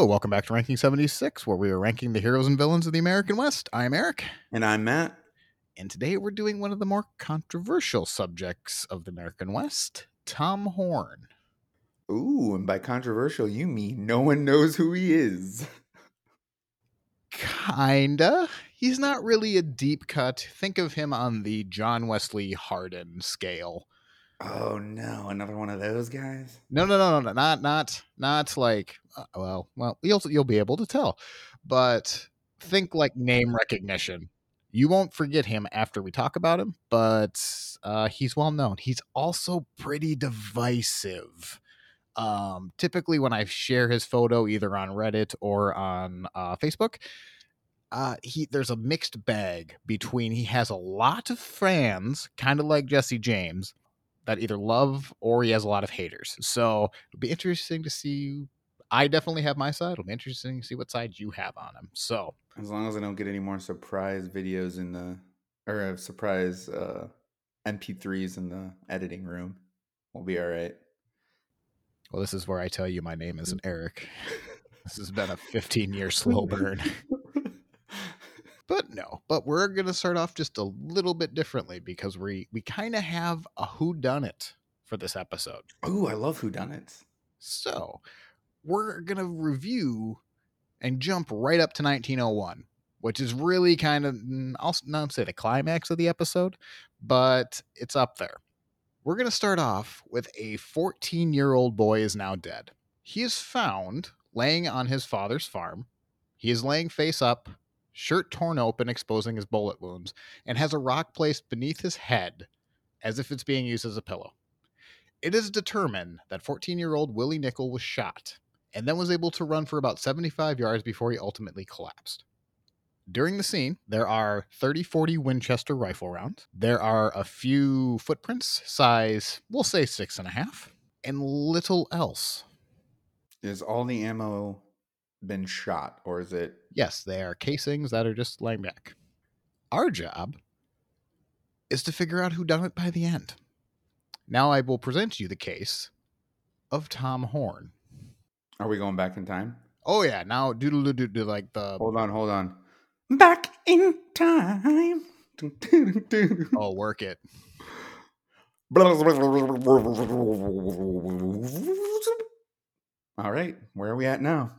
Hello, welcome back to Ranking 76, where we are ranking the heroes and villains of the American West. I'm Eric, And I'm Matt. and today we're doing one of the more controversial subjects of the American West Tom Horn. Ooh, and by controversial, you mean no one knows who he is. Kinda. He's not really a deep cut. Think of him on the John Wesley Hardin scale. Oh no, another one of those guys? No, no, no, no, no, not, not, not like. Uh, well, well, you'll you'll be able to tell, but think like name recognition. You won't forget him after we talk about him, but uh, he's well known. He's also pretty divisive. Um, typically, when I share his photo either on Reddit or on uh, Facebook, uh, he there's a mixed bag between he has a lot of fans, kind of like Jesse James, that either love or he has a lot of haters. So it'll be interesting to see. I definitely have my side. It'll be interesting to see what side you have on him. So As long as I don't get any more surprise videos in the or uh, surprise uh MP3s in the editing room, we'll be all right. well, this is where I tell you my name isn't Eric. This has been a 15 year slow burn. But no, but we're gonna start off just a little bit differently because we we kind of have a who done it for this episode. Ooh, I love who done it. So we're gonna review and jump right up to 1901, which is really kind of I'll not say the climax of the episode, but it's up there. We're gonna start off with a 14 year old boy is now dead. He is found laying on his father's farm. He is laying face up, shirt torn open, exposing his bullet wounds, and has a rock placed beneath his head as if it's being used as a pillow. It is determined that 14 year old Willie Nickel was shot and then was able to run for about 75 yards before he ultimately collapsed. During the scene, there are 30 40 Winchester rifle rounds. There are a few footprints, size, we'll say six and a half, and little else. Is all the ammo been shot, or is it Yes, they are casings that are just laying back. Our job is to figure out who done it by the end. Now I will present you the case of Tom Horn. are we going back in time? Oh yeah, now doodle doodle doodle like the Hold on, hold on. Back in time. oh work it. All right, where are we at now?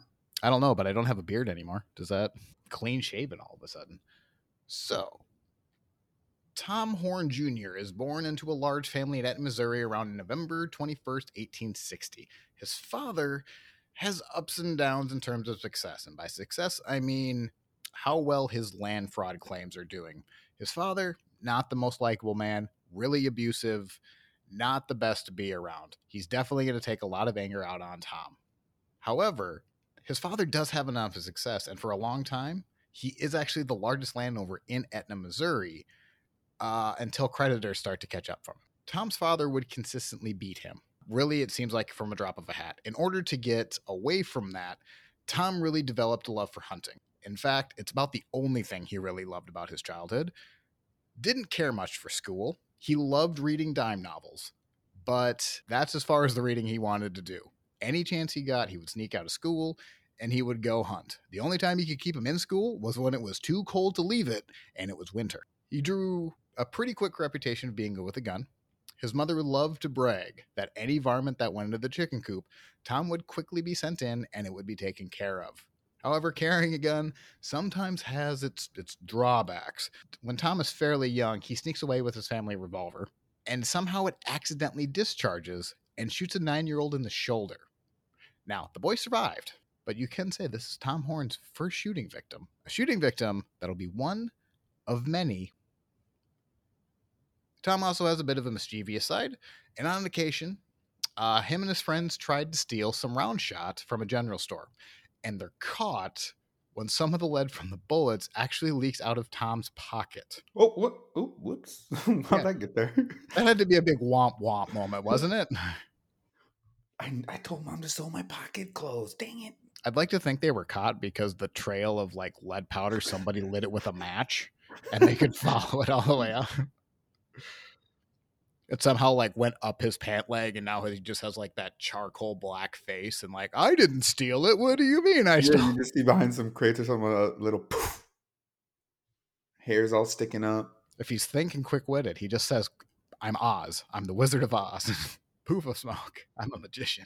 I don't know, but I don't have a beard anymore. Does that clean shaven all of a sudden? So, Tom Horn Jr. is born into a large family in Etna, Missouri around November 21st, 1860. His father has ups and downs in terms of success. And by success, I mean how well his land fraud claims are doing. His father, not the most likable man, really abusive, not the best to be around. He's definitely going to take a lot of anger out on Tom. However, his father does have enough of success, and for a long time, he is actually the largest landowner in Etna, Missouri, uh, until creditors start to catch up from him. Tom's father would consistently beat him. Really, it seems like from a drop of a hat. In order to get away from that, Tom really developed a love for hunting. In fact, it's about the only thing he really loved about his childhood. Didn't care much for school. He loved reading dime novels, but that's as far as the reading he wanted to do. Any chance he got, he would sneak out of school and he would go hunt. The only time he could keep him in school was when it was too cold to leave it and it was winter. He drew a pretty quick reputation of being good with a gun. His mother loved to brag that any varmint that went into the chicken coop, Tom would quickly be sent in and it would be taken care of. However, carrying a gun sometimes has its its drawbacks. When Tom is fairly young, he sneaks away with his family revolver, and somehow it accidentally discharges and shoots a nine year old in the shoulder. Now, the boy survived, but you can say this is Tom Horn's first shooting victim. A shooting victim that'll be one of many. Tom also has a bit of a mischievous side, and on occasion, uh, him and his friends tried to steal some round shot from a general store, and they're caught when some of the lead from the bullets actually leaks out of Tom's pocket. Oh, what? Oh, whoops! How'd Yeah. that get there? That had to be a big womp womp moment, wasn't it? I, I told mom to sew my pocket closed. Dang it! I'd like to think they were caught because the trail of like lead powder, somebody lit it with a match and they could follow it all the way up. it somehow like went up his pant leg and now he just has like that charcoal black face and like I didn't steal it. What do you mean I Yeah, stole? you just see behind some crates or something a little poof. Hair's all sticking up. If he's thinking quick witted, he just says, "I'm Oz. I'm the Wizard of Oz." Poof of smoke. I'm a magician.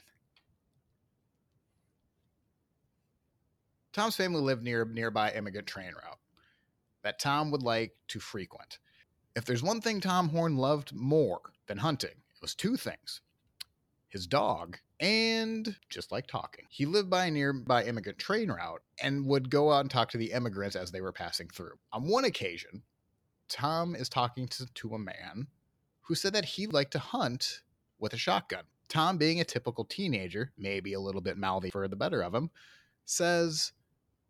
Tom's family lived near a nearby immigrant train route that Tom would like to frequent. If there's one thing Tom Horn loved more than hunting, it was two things his dog and just like talking. He lived by a nearby immigrant train route and would go out and talk to the immigrants as they were passing through. On one occasion, Tom is talking to, to a man who said that he liked to hunt with a shotgun. Tom, being a typical teenager, maybe a little bit mouthy for the better of him, says,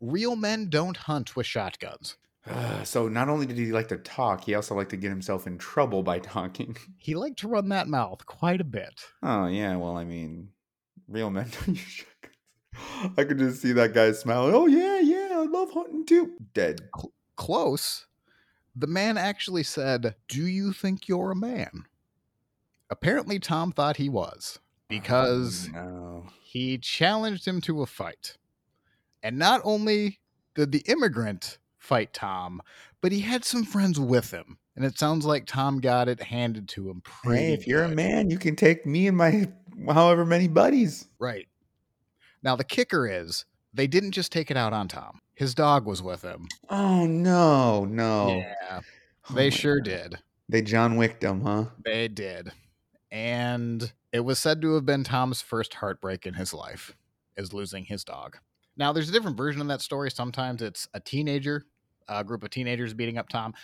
Real men don't hunt with shotguns. Uh, so not only did he like to talk, he also liked to get himself in trouble by talking. He liked to run that mouth quite a bit. Oh yeah, well I mean, real men don't use shotguns. I could just see that guy smiling. Oh yeah, yeah, I love hunting too. Dead. Close. The man actually said, Do you think you're a man? Apparently, Tom thought he was because Oh, no. he challenged him to a fight. And not only did the immigrant fight Tom, but he had some friends with him. And it sounds like Tom got it handed to him pretty Hey, if you're a man, you can take me and my however many buddies. Right. Now, the kicker is they didn't just take it out on Tom, his dog was with him. Oh no, no. Yeah, Oh, they sure God. did. They John Wicked him, huh? They did. And it was said to have been Tom's first heartbreak in his life, is losing his dog. Now, there's a different version of that story. Sometimes it's a teenager, a group of teenagers beating up Tom.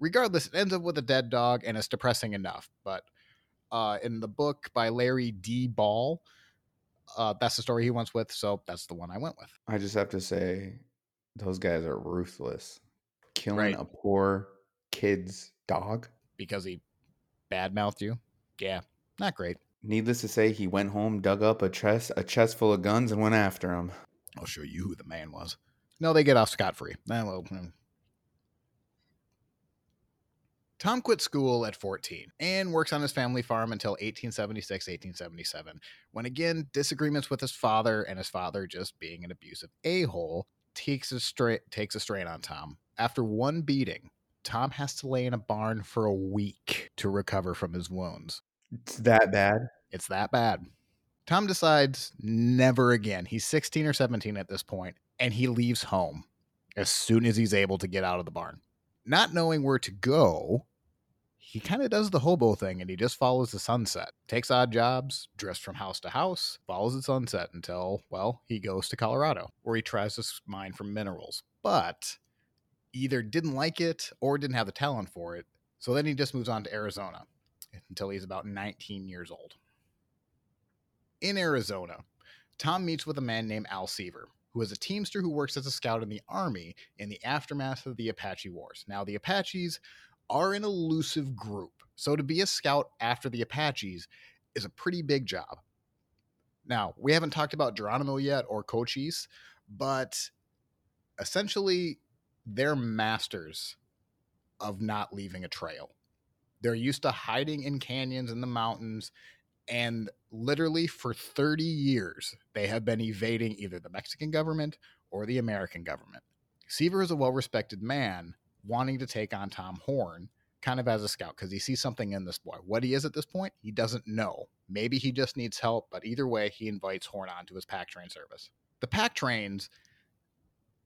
Regardless, it ends up with a dead dog, and it's depressing enough. But uh, in the book by Larry D. Ball, uh, that's the story he went with. So that's the one I went with. I just have to say, those guys are ruthless. Killing Right. a poor kid's dog. because he badmouthed you. Yeah, not great. Needless to say, he went home, dug up a chest, a chest full of guns, and went after him. I'll show you who the man was. No, they get off scot free. well, hmm. Tom quit school at 14 and works on his family farm until 1876, 1877, when again, disagreements with his father and his father just being an abusive a hole takes a, stra- takes a strain on Tom. After one beating, Tom has to lay in a barn for a week to recover from his wounds. It's that bad. It's that bad. Tom decides never again. He's 16 or 17 at this point, and he leaves home as soon as he's able to get out of the barn. Not knowing where to go, he kind of does the hobo thing and he just follows the sunset. Takes odd jobs, drifts from house to house, follows the sunset until, well, he goes to Colorado, where he tries to mine for minerals. But either didn't like it or didn't have the talent for it. So then he just moves on to Arizona until he's about 19 years old. In Arizona, Tom meets with a man named Al Sieber, who is a Teamster who works as a scout in the Army in the aftermath of the Apache Wars. Now, the Apaches are an elusive group, so to be a scout after the Apaches is a pretty big job. Now, we haven't talked about Geronimo yet or Cochise, but essentially, they're masters of not leaving a trail. They're used to hiding in canyons in the mountains, and literally for 30 years, they have been evading either the Mexican government or the American government. Sieber is a well respected man wanting to take on Tom Horn kind of as a scout because he sees something in this boy. What he is at this point, he doesn't know. Maybe he just needs help, but either way, he invites Horn onto his pack train service. The pack trains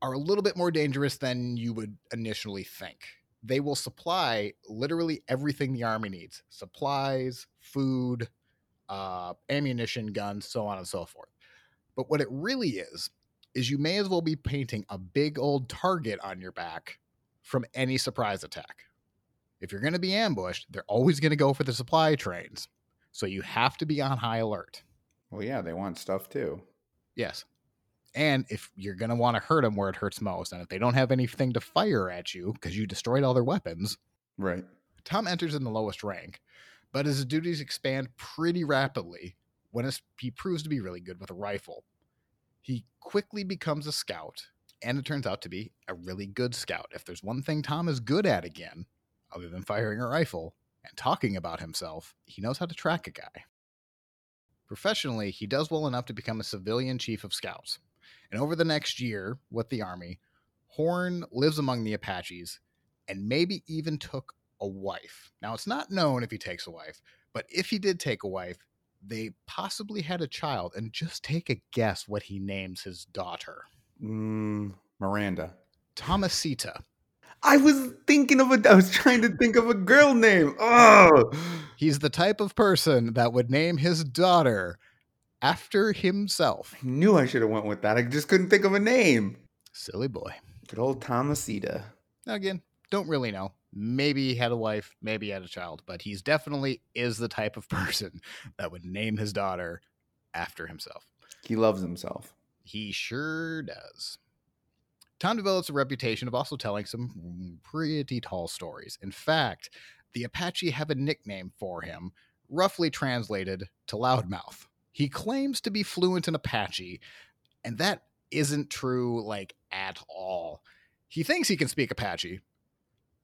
are a little bit more dangerous than you would initially think. They will supply literally everything the army needs supplies, food, uh, ammunition, guns, so on and so forth. But what it really is, is you may as well be painting a big old target on your back from any surprise attack. If you're going to be ambushed, they're always going to go for the supply trains. So you have to be on high alert. Well, yeah, they want stuff too. Yes. And if you're going to want to hurt them where it hurts most, and if they don't have anything to fire at you because you destroyed all their weapons, Right. Tom enters in the lowest rank, but his duties expand pretty rapidly when he proves to be really good with a rifle. He quickly becomes a scout, and it turns out to be a really good scout. If there's one thing Tom is good at again, other than firing a rifle, And talking about himself, he knows how to track a guy. Professionally, he does well enough to become a civilian chief of scouts. And over the next year with the army, Horn lives among the Apaches and maybe even took a wife. Now, it's not known if he takes a wife, but if he did take a wife, they possibly had a child. And just take a guess what he names his daughter Mm, Miranda. Thomasita. I was thinking of a. I was trying to think of a girl name. Oh, He's the type of person that would name his daughter after himself. I knew I should have went with that. I just couldn't think of a name. Silly boy. Good old Thomasita. Now, again, don't really know. Maybe he had a wife, maybe he had a child, but he's definitely is the type of person that would name his daughter after himself. He loves himself. He sure does. Tom develops a reputation of also telling some pretty tall stories. In fact, the Apache have a nickname for him, roughly translated to loudmouth. He claims to be fluent in Apache, and that isn't true, like, at all. He thinks he can speak Apache.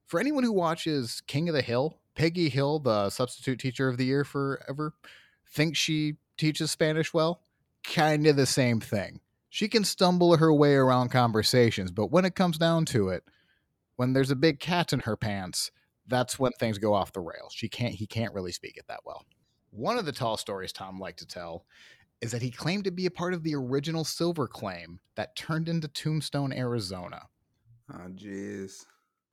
For anyone who watches King of the Hill, Peggy Hill, the substitute teacher of the year forever, thinks she teaches Spanish well. Kind of the same thing. She can stumble her way around conversations, but when it comes down to it, when there's a big cat in her pants, that's when things go off the rails. She can't he can't really speak it that well. One of the tall stories Tom liked to tell is that he claimed to be a part of the original silver claim that turned into Tombstone, Arizona. Oh, jeez.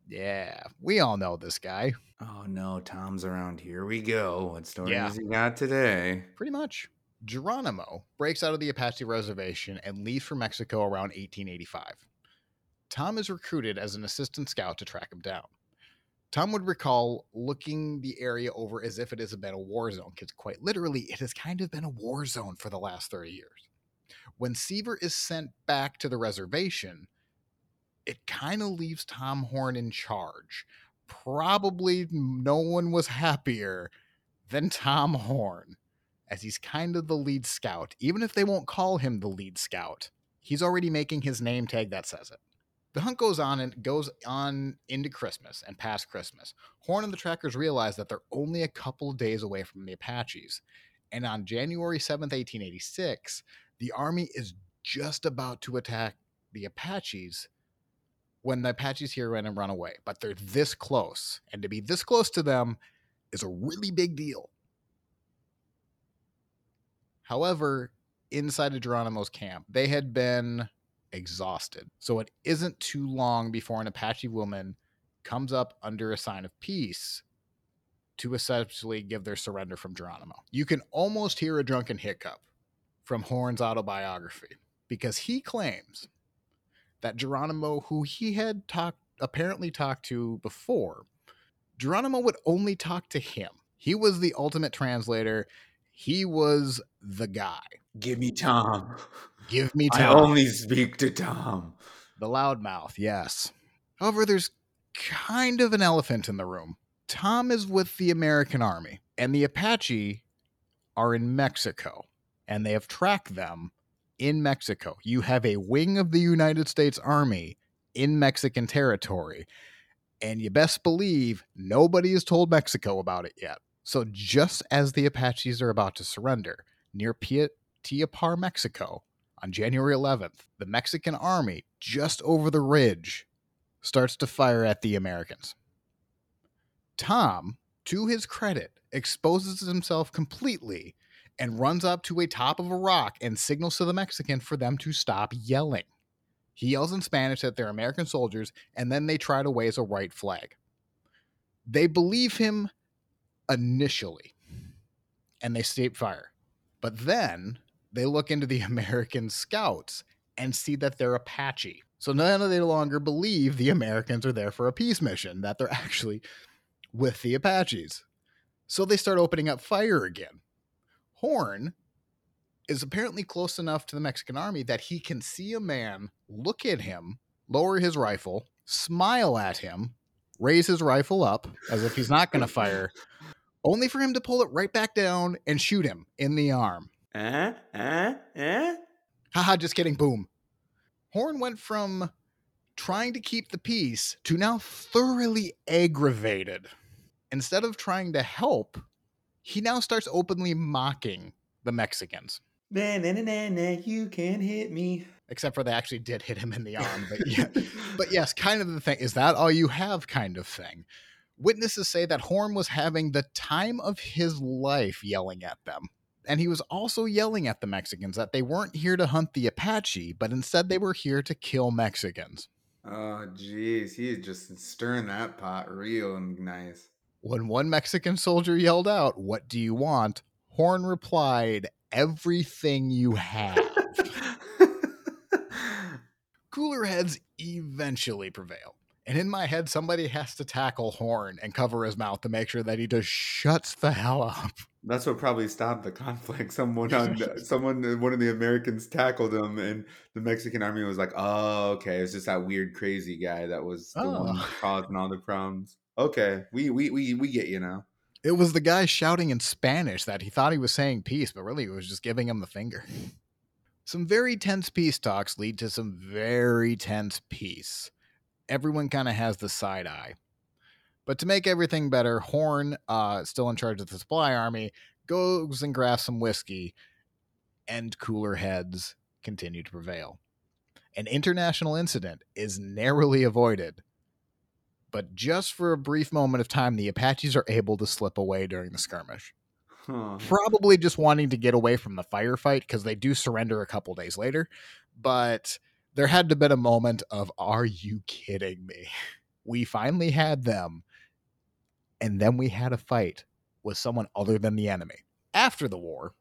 Yeah, we all know this guy. Oh no, Tom's around. Here we go. What story Yeah. has he got today? Pretty much. Geronimo breaks out of the Apache reservation and leaves for Mexico around 1885. Tom is recruited as an assistant scout to track him down. Tom would recall looking the area over as if it has been a war zone, because quite literally, it has kind of been a war zone for the last 30 years. When Sieber is sent back to the reservation, it kind of leaves Tom Horn in charge. Probably no one was happier than Tom Horn as he's kind of the lead scout. Even if they won't call him the lead scout, he's already making his name tag that says it. The hunt goes on and goes on into Christmas and past Christmas. Horn and the trackers realize that they're only a couple of days away from the Apaches. And on January 7th, 1886, the army is just about to attack the Apaches when the Apaches hear it and run away. But they're this close. And to be this close to them is a really big deal. However, inside of Geronimo's camp, they had been exhausted. So it isn't too long before an Apache woman comes up under a sign of peace to essentially give their surrender from Geronimo. You can almost hear a drunken hiccup from Horn's autobiography because he claims that Geronimo, who he had talked apparently talked to before, Geronimo would only talk to him. He was the ultimate translator. He was the guy. Give me Tom. Give me Tom. I only speak to Tom. The loudmouth, yes. However, there's kind of an elephant in the room. Tom is with the American Army, and the Apache are in Mexico, and they have tracked them in Mexico. You have a wing of the United States Army in Mexican territory, and you best believe nobody has told Mexico about it yet. So, just as the Apaches are about to surrender near Tiapar, Mexico, on January 11th, the Mexican army just over the ridge starts to fire at the Americans. Tom, to his credit, exposes himself completely and runs up to a top of a rock and signals to the Mexican for them to stop yelling. He yells in Spanish that they're American soldiers, and then they try to raise a white flag. They believe him initially, and they state fire. But then they look into the American scouts and see that they're Apache. So now they no longer believe the Americans are there for a peace mission, that they're actually with the Apaches. So they start opening up fire again. Horn is apparently close enough to the Mexican army that he can see a man look at him, lower his rifle, smile at him, raise his rifle up as if he's not going to fire, only for him to pull it right back down and shoot him in the arm. Eh? Eh? Eh? Haha, just kidding. Boom. Horn went from trying to keep the peace to now thoroughly aggravated. instead of trying to help, he now starts openly mocking the Mexicans. Nah, nah, nah, nah, you can't hit me. Except for they actually did hit him in the arm. But yeah, but yes, kind of the thing. Is that all you have? Kind of thing. Witnesses say that Horn was having the time of his life yelling at them. And he was also yelling at the Mexicans that they weren't here to hunt the Apache, but instead they were here to kill Mexicans. Oh, jeez. He's just stirring that pot real nice. When one Mexican soldier yelled out, What do you want? Horn replied, Everything you have. Cooler heads eventually prevail. And in my head, somebody has to tackle Horn and cover his mouth to make sure that he just shuts the hell up. That's what probably stopped the conflict. Someone on someone one of the Americans tackled him and the Mexican army was like, Oh, okay. It's just that weird crazy guy that was the oh. one causing all the problems. Okay. We we we we get you now. It was the guy shouting in Spanish that he thought he was saying peace, but really he was just giving him the finger. Some very tense peace talks lead to some very tense peace everyone kind of has the side eye. But to make everything better, Horn, uh, still in charge of the supply army, goes and grabs some whiskey, and cooler heads continue to prevail. An international incident is narrowly avoided, but just for a brief moment of time, the Apaches are able to slip away during the skirmish. Huh. Probably just wanting to get away from the firefight because they do surrender a couple days later. But there had to have been a moment of, are you kidding me? We finally had them. And then we had a fight with someone other than the enemy. After the war,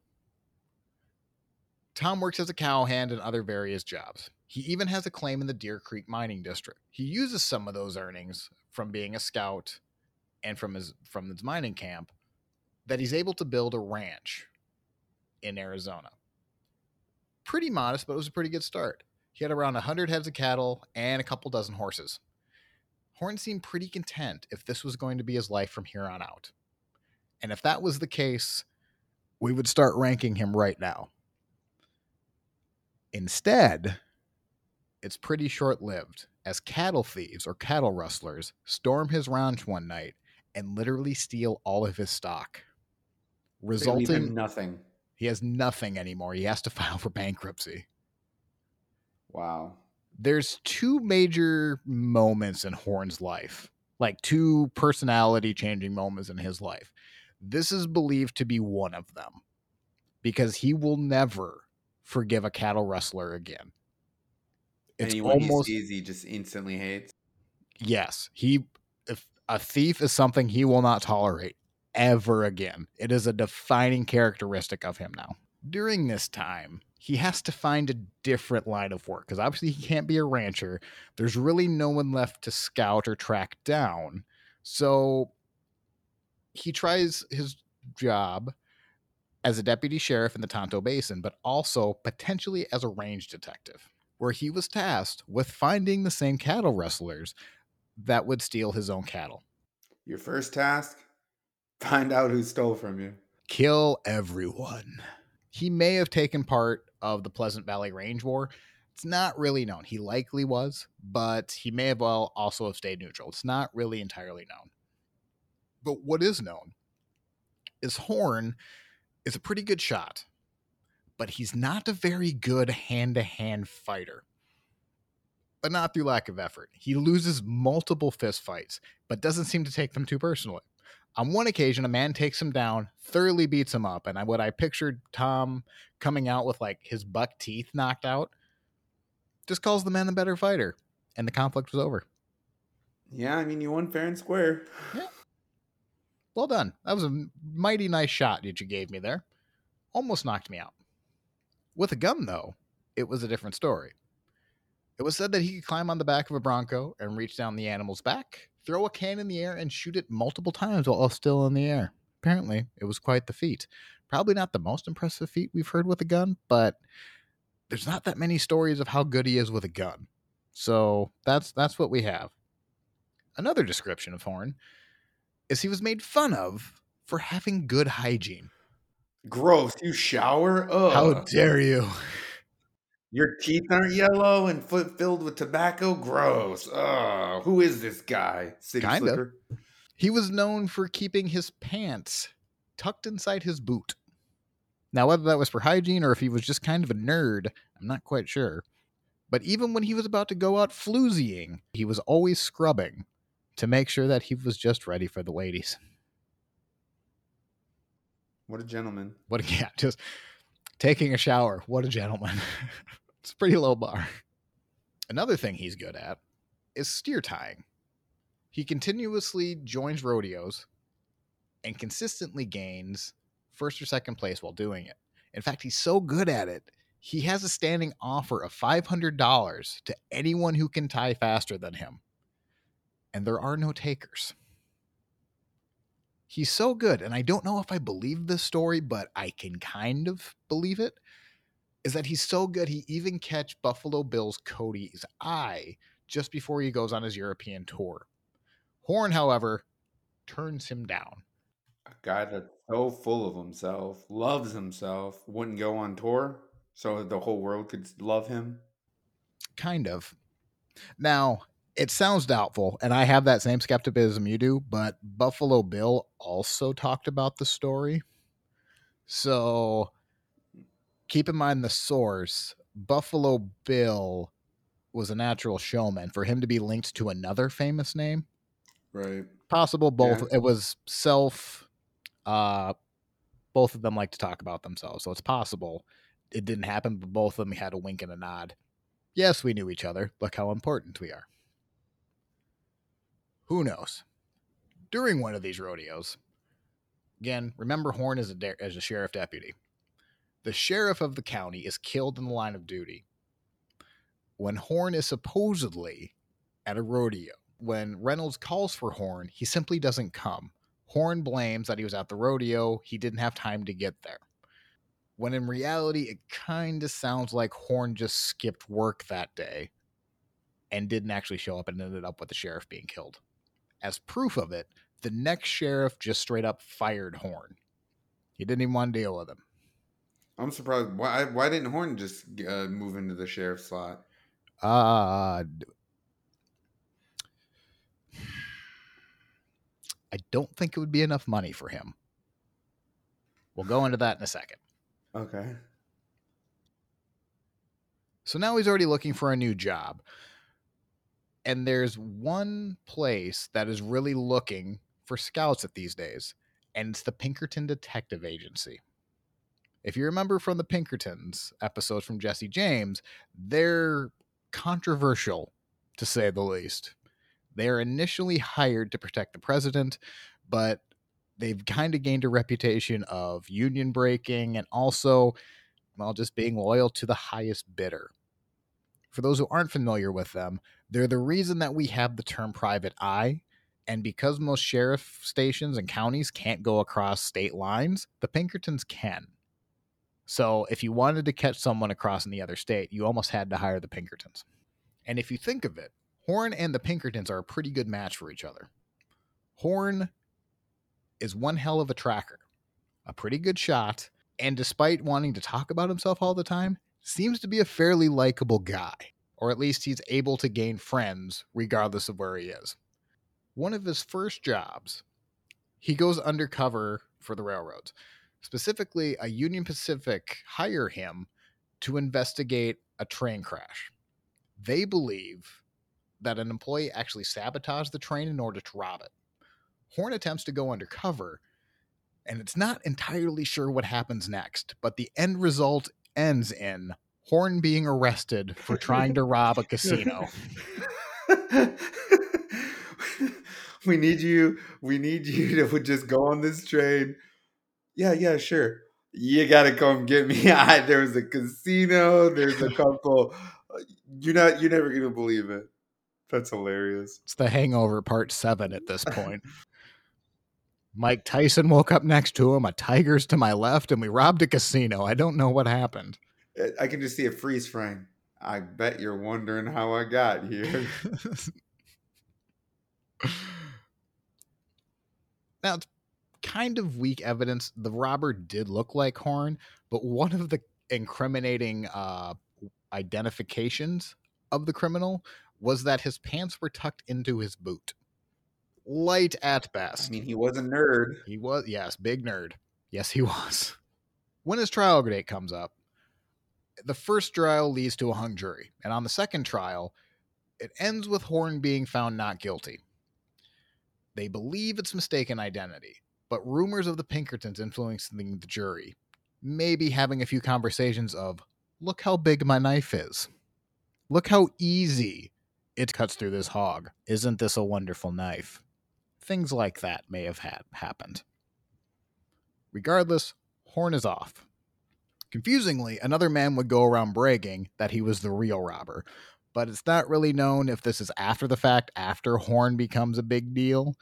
Tom works as a cowhand and other various jobs. He even has a claim in the Deer Creek mining district. He uses some of those earnings from being a scout and from his from his mining camp that he's able to build a ranch in Arizona. Pretty modest, but it was a pretty good start. He had around 100 heads of cattle and a couple dozen horses. Horn seemed pretty content if this was going to be his life from here on out. And if that was the case, we would start ranking him right now. Instead, it's pretty short lived as cattle thieves or cattle rustlers storm his ranch one night and literally steal all of his stock. Resulting nothing. He has nothing anymore. He has to file for bankruptcy. Wow. There's two major moments in Horn's life, like two personality changing moments in his life. This is believed to be one of them because he will never forgive a cattle rustler again. It's Anyone almost he sees, he just instantly hates. Yes, he. If a thief is something he will not tolerate ever again. It is a defining characteristic of him now. During this time, he has to find a different line of work because obviously he can't be a rancher. There's really no one left to scout or track down. So he tries his job as a deputy sheriff in the Tonto Basin, but also potentially as a range detective, where he was tasked with finding the same cattle rustlers that would steal his own cattle. Your first task? Find out who stole from you. Kill everyone. He may have taken part of the Pleasant Valley Range War. It's not really known. He likely was, but he may have well also have stayed neutral. It's not really entirely known. But what is known is Horn is a pretty good shot, but he's not a very good hand to hand fighter. But not through lack of effort. He loses multiple fist fights, but doesn't seem to take them too personally. On one occasion, a man takes him down, thoroughly beats him up, and I, what I pictured Tom coming out with like his buck teeth knocked out, just calls the man the better fighter, and the conflict was over. Yeah, I mean, you won fair and square. Yeah. Well done. That was a mighty nice shot that you gave me there. Almost knocked me out. With a gun, though, it was a different story. It was said that he could climb on the back of a bronco and reach down the animal's back, throw a can in the air and shoot it multiple times while still in the air. Apparently, it was quite the feat. Probably not the most impressive feat we've heard with a gun, but there's not that many stories of how good he is with a gun. So that's that's what we have. Another description of Horn is he was made fun of for having good hygiene. Gross. You shower? Ugh. How dare you? Your teeth aren't yellow and foot filled with tobacco. Gross. Oh, who is this guy? City kind of. He was known for keeping his pants tucked inside his boot. Now, whether that was for hygiene or if he was just kind of a nerd, I'm not quite sure. But even when he was about to go out floozying, he was always scrubbing to make sure that he was just ready for the ladies. What a gentleman. What yeah, just taking a shower. What a gentleman. it's a pretty low bar. Another thing he's good at is steer tying. He continuously joins rodeos and consistently gains first or second place while doing it. In fact, he's so good at it, he has a standing offer of $500 to anyone who can tie faster than him. And there are no takers. He's so good, and I don't know if I believe this story, but I can kind of believe it. Is that he's so good, he even catch Buffalo Bill's Cody's eye just before he goes on his European tour. Horn, however, turns him down. A guy that's so full of himself, loves himself, wouldn't go on tour so the whole world could love him. Kind of. Now, it sounds doubtful, and I have that same skepticism you do, but Buffalo Bill also talked about the story. So keep in mind the source. Buffalo Bill was a natural showman. For him to be linked to another famous name, right? Possible both. Yeah. It was self. Uh, both of them like to talk about themselves, so it's possible it didn't happen. But both of them had a wink and a nod. Yes, we knew each other. Look how important we are. Who knows? During one of these rodeos, again, remember Horn is a, de- as a sheriff deputy. The sheriff of the county is killed in the line of duty. When Horn is supposedly at a rodeo, when Reynolds calls for Horn, he simply doesn't come. Horn blames that he was at the rodeo, he didn't have time to get there. When in reality, it kind of sounds like Horn just skipped work that day and didn't actually show up and ended up with the sheriff being killed. As proof of it, the next sheriff just straight up fired Horn. He didn't even want to deal with him. I'm surprised. Why? Why didn't Horn just uh, move into the sheriff slot? Uh, I don't think it would be enough money for him. We'll go into that in a second. Okay. So now he's already looking for a new job and there's one place that is really looking for scouts at these days, and it's the Pinkerton Detective Agency. If you remember from the Pinkertons episodes from Jesse James, they're controversial to say the least. They're initially hired to protect the president, but they've kind of gained a reputation of union breaking and also, well, just being loyal to the highest bidder. For those who aren't familiar with them, they're the reason that we have the term private eye. And because most sheriff stations and counties can't go across state lines, the Pinkertons can. So if you wanted to catch someone across in the other state, you almost had to hire the Pinkertons. And if you think of it, Horn and the Pinkertons are a pretty good match for each other. Horn is one hell of a tracker, a pretty good shot, and despite wanting to talk about himself all the time, seems to be a fairly likable guy, or at least he's able to gain friends regardless of where he is. One of his first jobs, he goes undercover for the railroads. Specifically, a Union Pacific hire him to investigate a train crash. They believe that an employee actually sabotaged the train in order to rob it. Horn attempts to go undercover, and it's not entirely sure what happens next, but the end result ends in Horn being arrested for trying to rob a casino. we need you. We need you to just go on this train. Yeah, yeah, sure. You gotta come get me. I, there's a casino. There's a couple. You're not. You're never gonna believe it. That's hilarious. It's the Hangover Part Seven at this point. Mike Tyson woke up next to him, a tiger's to my left, and we robbed a casino. I don't know what happened. I can just see a freeze frame. I bet you're wondering how I got here. now, it's kind of weak evidence. The robber did look like Horn, but one of the incriminating uh, identifications of the criminal was that his pants were tucked into his boot. light at best. I mean, he was a nerd. He was, yes, big nerd. Yes, he was. When his trial date comes up, the first trial leads to a hung jury, and on the second trial, it ends with Horn being found not guilty. They believe it's mistaken identity, but rumors of the Pinkertons influencing the jury, maybe having a few conversations of, look how big my knife is. Look how easy it cuts through this hog. Isn't this a wonderful knife? Things like that may have happened. Regardless, Horn is off. Confusingly, another man would go around bragging that he was the real robber, but it's not really known if this is after the fact, after Horn becomes a big deal.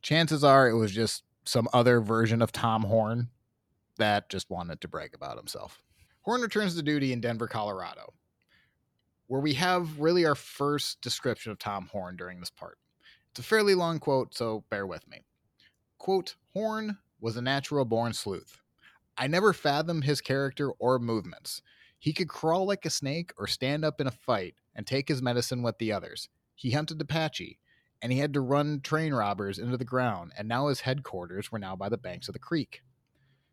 Chances are it was just some other version of Tom Horn that just wanted to brag about himself. Horn returns to duty in Denver, Colorado, where we have really our first description of Tom Horn during this part. It's a fairly long quote, so bear with me. Quote Horn was a natural born sleuth. I never fathomed his character or movements. He could crawl like a snake or stand up in a fight and take his medicine with the others. He hunted Apache, and he had to run train robbers into the ground, and now his headquarters were now by the banks of the creek.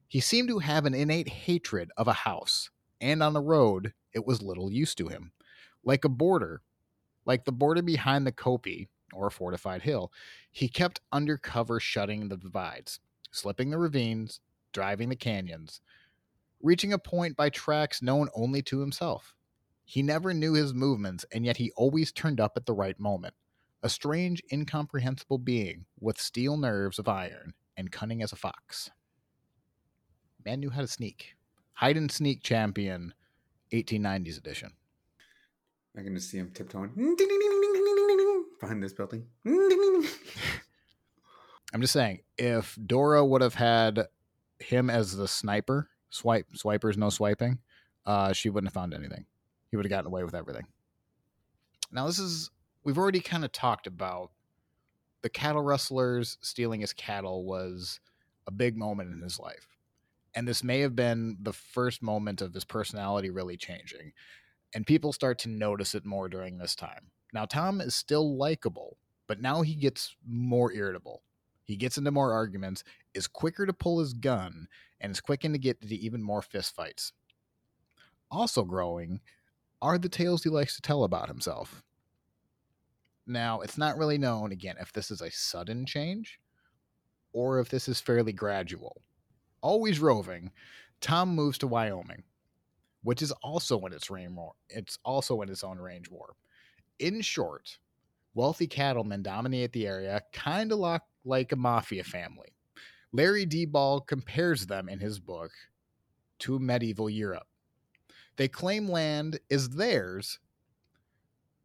He seemed to have an innate hatred of a house, and on the road it was little use to him. Like a border, like the border behind the kopje, or a fortified hill, he kept undercover shutting the divides, slipping the ravines, driving the canyons, reaching a point by tracks known only to himself. He never knew his movements, and yet he always turned up at the right moment. A strange, incomprehensible being with steel nerves of iron and cunning as a fox. Man knew how to sneak. Hide and sneak champion, 1890s edition. I can just see him tiptoeing behind this building. I'm just saying, if Dora would have had him as the sniper, swipe swipers no swiping, uh, she wouldn't have found anything. He would have gotten away with everything. Now this is we've already kind of talked about the cattle rustlers stealing his cattle was a big moment in his life. And this may have been the first moment of his personality really changing. And people start to notice it more during this time. Now, Tom is still likable, but now he gets more irritable. He gets into more arguments, is quicker to pull his gun, and is quicker to get into even more fistfights. Also growing are the tales he likes to tell about himself. Now, it's not really known, again, if this is a sudden change or if this is fairly gradual. Always roving, Tom moves to Wyoming, which is also in its range war. It's also in its own range war. In short, wealthy cattlemen dominate the area, kind of like, like a mafia family. Larry D. Ball compares them in his book to medieval Europe. They claim land is theirs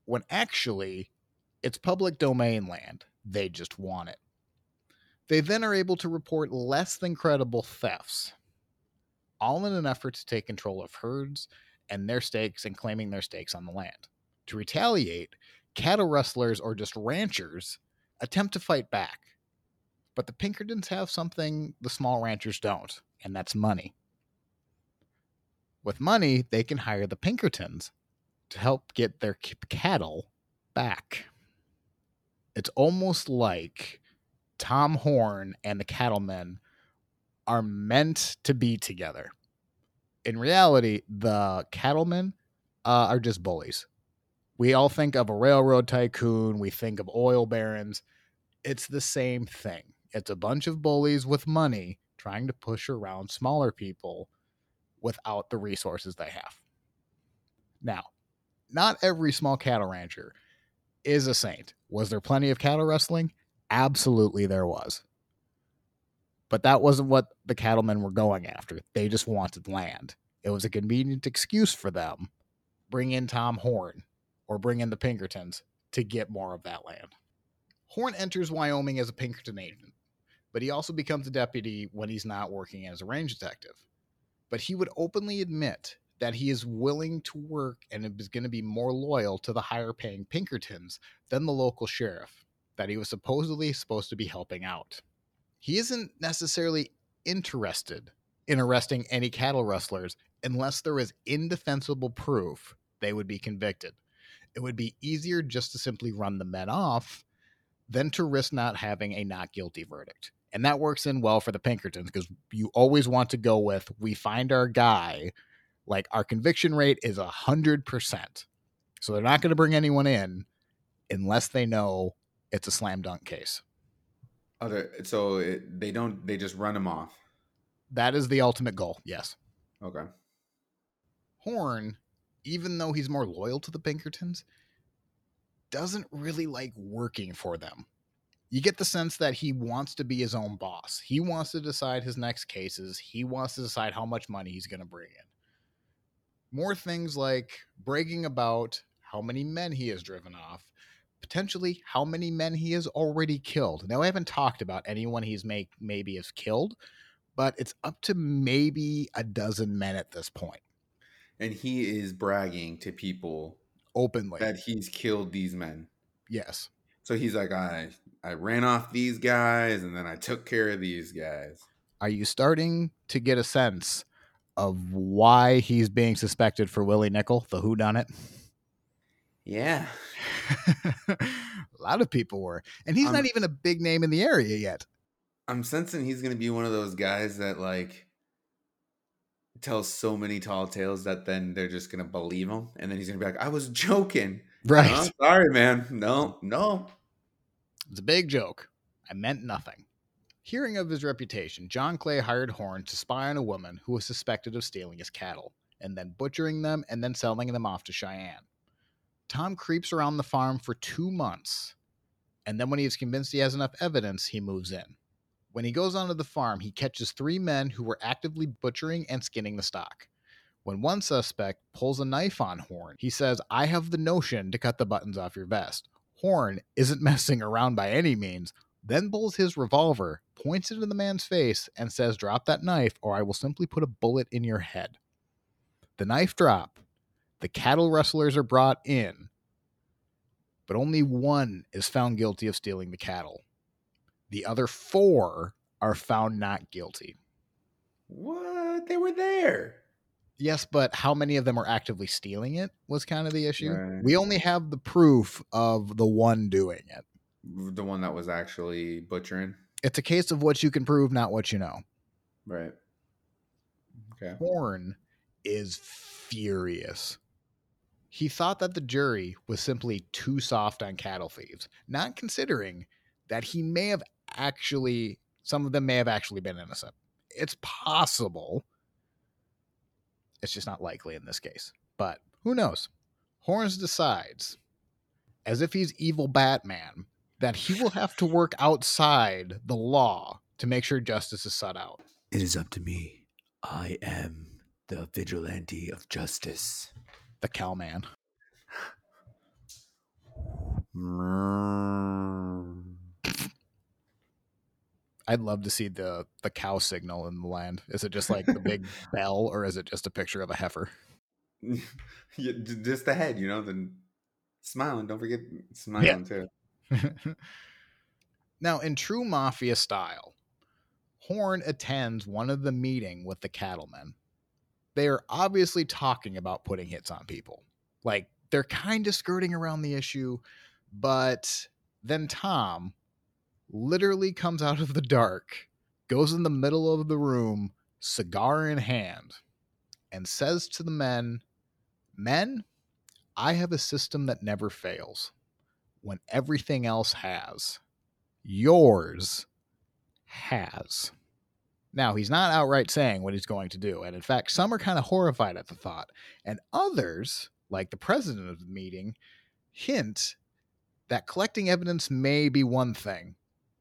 when actually it's public domain land. They just want it. They then are able to report less than credible thefts, all in an effort to take control of herds and their stakes and claiming their stakes on the land. To retaliate, cattle rustlers or just ranchers attempt to fight back. But the Pinkertons have something the small ranchers don't, and that's money. With money, they can hire the Pinkertons to help get their cattle back it's almost like Tom Horn and the Cattlemen are meant to be together. In reality, the Cattlemen uh, are just bullies. We all think of a railroad tycoon, we think of oil barons. It's the same thing. It's a bunch of bullies with money trying to push around smaller people without the resources they have. Now, not every small cattle rancher is a saint. Was there plenty of cattle rustling? Absolutely, there was. But that wasn't what the cattlemen were going after. They just wanted land. It was a convenient excuse for them. Bring in Tom Horn or bring in the Pinkertons to get more of that land. Horn enters Wyoming as a Pinkerton agent, but he also becomes a deputy when he's not working as a range detective. But he would openly admit that he is willing to work and is going to be more loyal to the higher paying Pinkertons than the local sheriff that he was supposedly supposed to be helping out. He isn't necessarily interested in arresting any cattle rustlers unless there is indefensible proof they would be convicted. It would be easier just to simply run the men off than to risk not having a not guilty verdict. And that works in well for the Pinkertons because you always want to go with we find our guy, like our conviction rate is a hundred percent. So they're not going to bring anyone in unless they know it's a slam dunk case. Oh, Other so it, they don't they just run him off. That is the ultimate goal. Yes. Okay. Horn, even though he's more loyal to the Pinkertons, doesn't really like working for them. You get the sense that he wants to be his own boss. He wants to decide his next cases. He wants to decide how much money he's going to bring in. More things like bragging about how many men he has driven off, potentially how many men he has already killed. Now, I haven't talked about anyone he's make, maybe has killed, but it's up to maybe a dozen men at this point. And he is bragging to people openly that he's killed these men. Yes. So he's like, I I ran off these guys and then I took care of these guys. Are you starting to get a sense of why he's being suspected for Willie Nickel, the who done it? Yeah. a lot of people were. And he's um, not even a big name in the area yet. I'm sensing he's going to be one of those guys that like tells so many tall tales that then they're just going to believe him and then he's going to be like I was joking. Right. Oh, sorry man. No. No. It's a big joke. I meant nothing. Hearing of his reputation, John Clay hired Horn to spy on a woman who was suspected of stealing his cattle and then butchering them and then selling them off to Cheyenne. Tom creeps around the farm for two months, and then when he is convinced he has enough evidence, he moves in. When he goes onto the farm, he catches three men who were actively butchering and skinning the stock. When one suspect pulls a knife on Horn, he says, I have the notion to cut the buttons off your vest. Horn isn't messing around by any means, then pulls his revolver, points it in the man's face, and says, Drop that knife, or I will simply put a bullet in your head. The knife drop. The cattle rustlers are brought in, but only one is found guilty of stealing the cattle. The other four are found not guilty. What? They were there. Yes, but how many of them are actively stealing it was kind of the issue. Right. We only have the proof of the one doing it. The one that was actually butchering. It's a case of what you can prove, not what you know. Right. Okay. Horn is furious. He thought that the jury was simply too soft on cattle thieves, not considering that he may have actually, some of them may have actually been innocent. It's possible it's just not likely in this case. But who knows? Horns decides, as if he's evil Batman, that he will have to work outside the law to make sure justice is sought out. It is up to me. I am the vigilante of justice. The cowman. I'd love to see the the cow signal in the land. Is it just like the big bell, or is it just a picture of a heifer? yeah, just the head, you know. Then smiling. Don't forget smiling yeah. too. now, in true mafia style, Horn attends one of the meeting with the cattlemen. They are obviously talking about putting hits on people. Like they're kind of skirting around the issue, but then Tom, literally comes out of the dark, goes in the middle of the room, cigar in hand, and says to the men, Men, I have a system that never fails when everything else has. Yours has. Now, he's not outright saying what he's going to do, and in fact, some are kind of horrified at the thought, and others, like the president of the meeting, hint that collecting evidence may be one thing,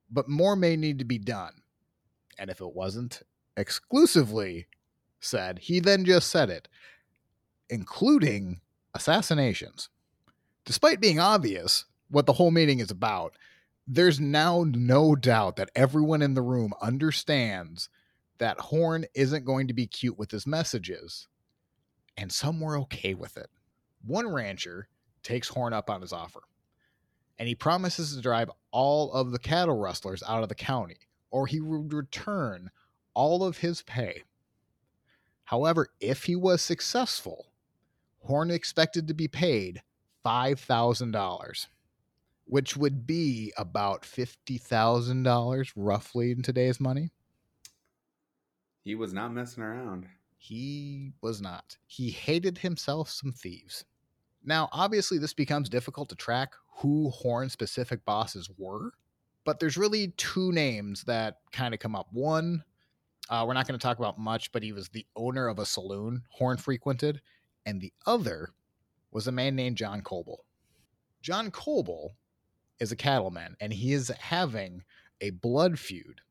but more may need to be done. And if it wasn't exclusively said, he then just said it, including assassinations. Despite being obvious what the whole meeting is about, there's now no doubt that everyone in the room understands that Horn isn't going to be cute with his messages, and some were okay with it. One rancher takes Horn up on his offer and he promises to drive all of the cattle rustlers out of the county, or he would return all of his pay. However, if he was successful, Horn expected to be paid $5,000. which would be about $50,000 roughly in today's money. He was not messing around. He was not. He hated himself some thieves. Now, obviously, this becomes difficult to track who Horn specific bosses were, but there's really two names that kind of come up. One, uh, we're not going to talk about much, but he was the owner of a saloon Horn frequented, and the other was a man named John Coble. John Coble is a cattleman, and he is having a blood feud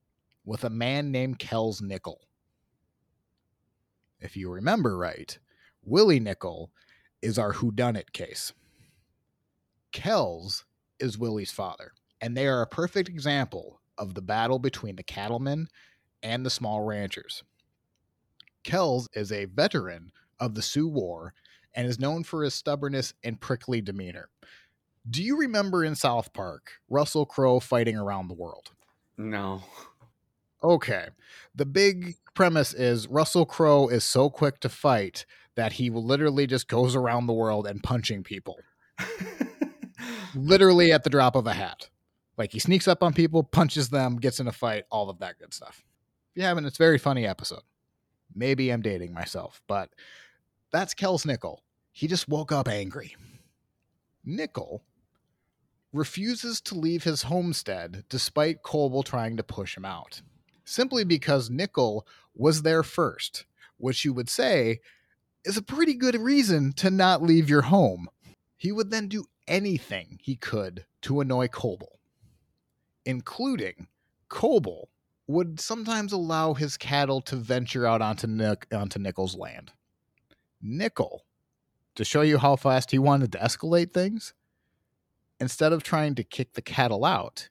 with a man named Kells Nickel. If you remember right, Willie Nickel is our whodunit case. Kells is Willie's father, and they are a perfect example of the battle between the cattlemen and the small ranchers. Kells is a veteran of the Sioux War and is known for his stubbornness and prickly demeanor. Do you remember in South Park Russell Crowe fighting around the world? No. Okay. The big premise is Russell Crowe is so quick to fight that he literally just goes around the world and punching people. literally at the drop of a hat. Like he sneaks up on people, punches them, gets in a fight, all of that good stuff. If you haven't, it's a very funny episode. Maybe I'm dating myself, but that's Kels Nickel. He just woke up angry. Nickel refuses to leave his homestead despite Coble trying to push him out, simply because Nickel was there first, which you would say is a pretty good reason to not leave your home. He would then do anything he could to annoy Coble, including Coble would sometimes allow his cattle to venture out onto, Nick, onto Nickel's land. Nickel, to show you how fast he wanted to escalate things, instead of trying to kick the cattle out,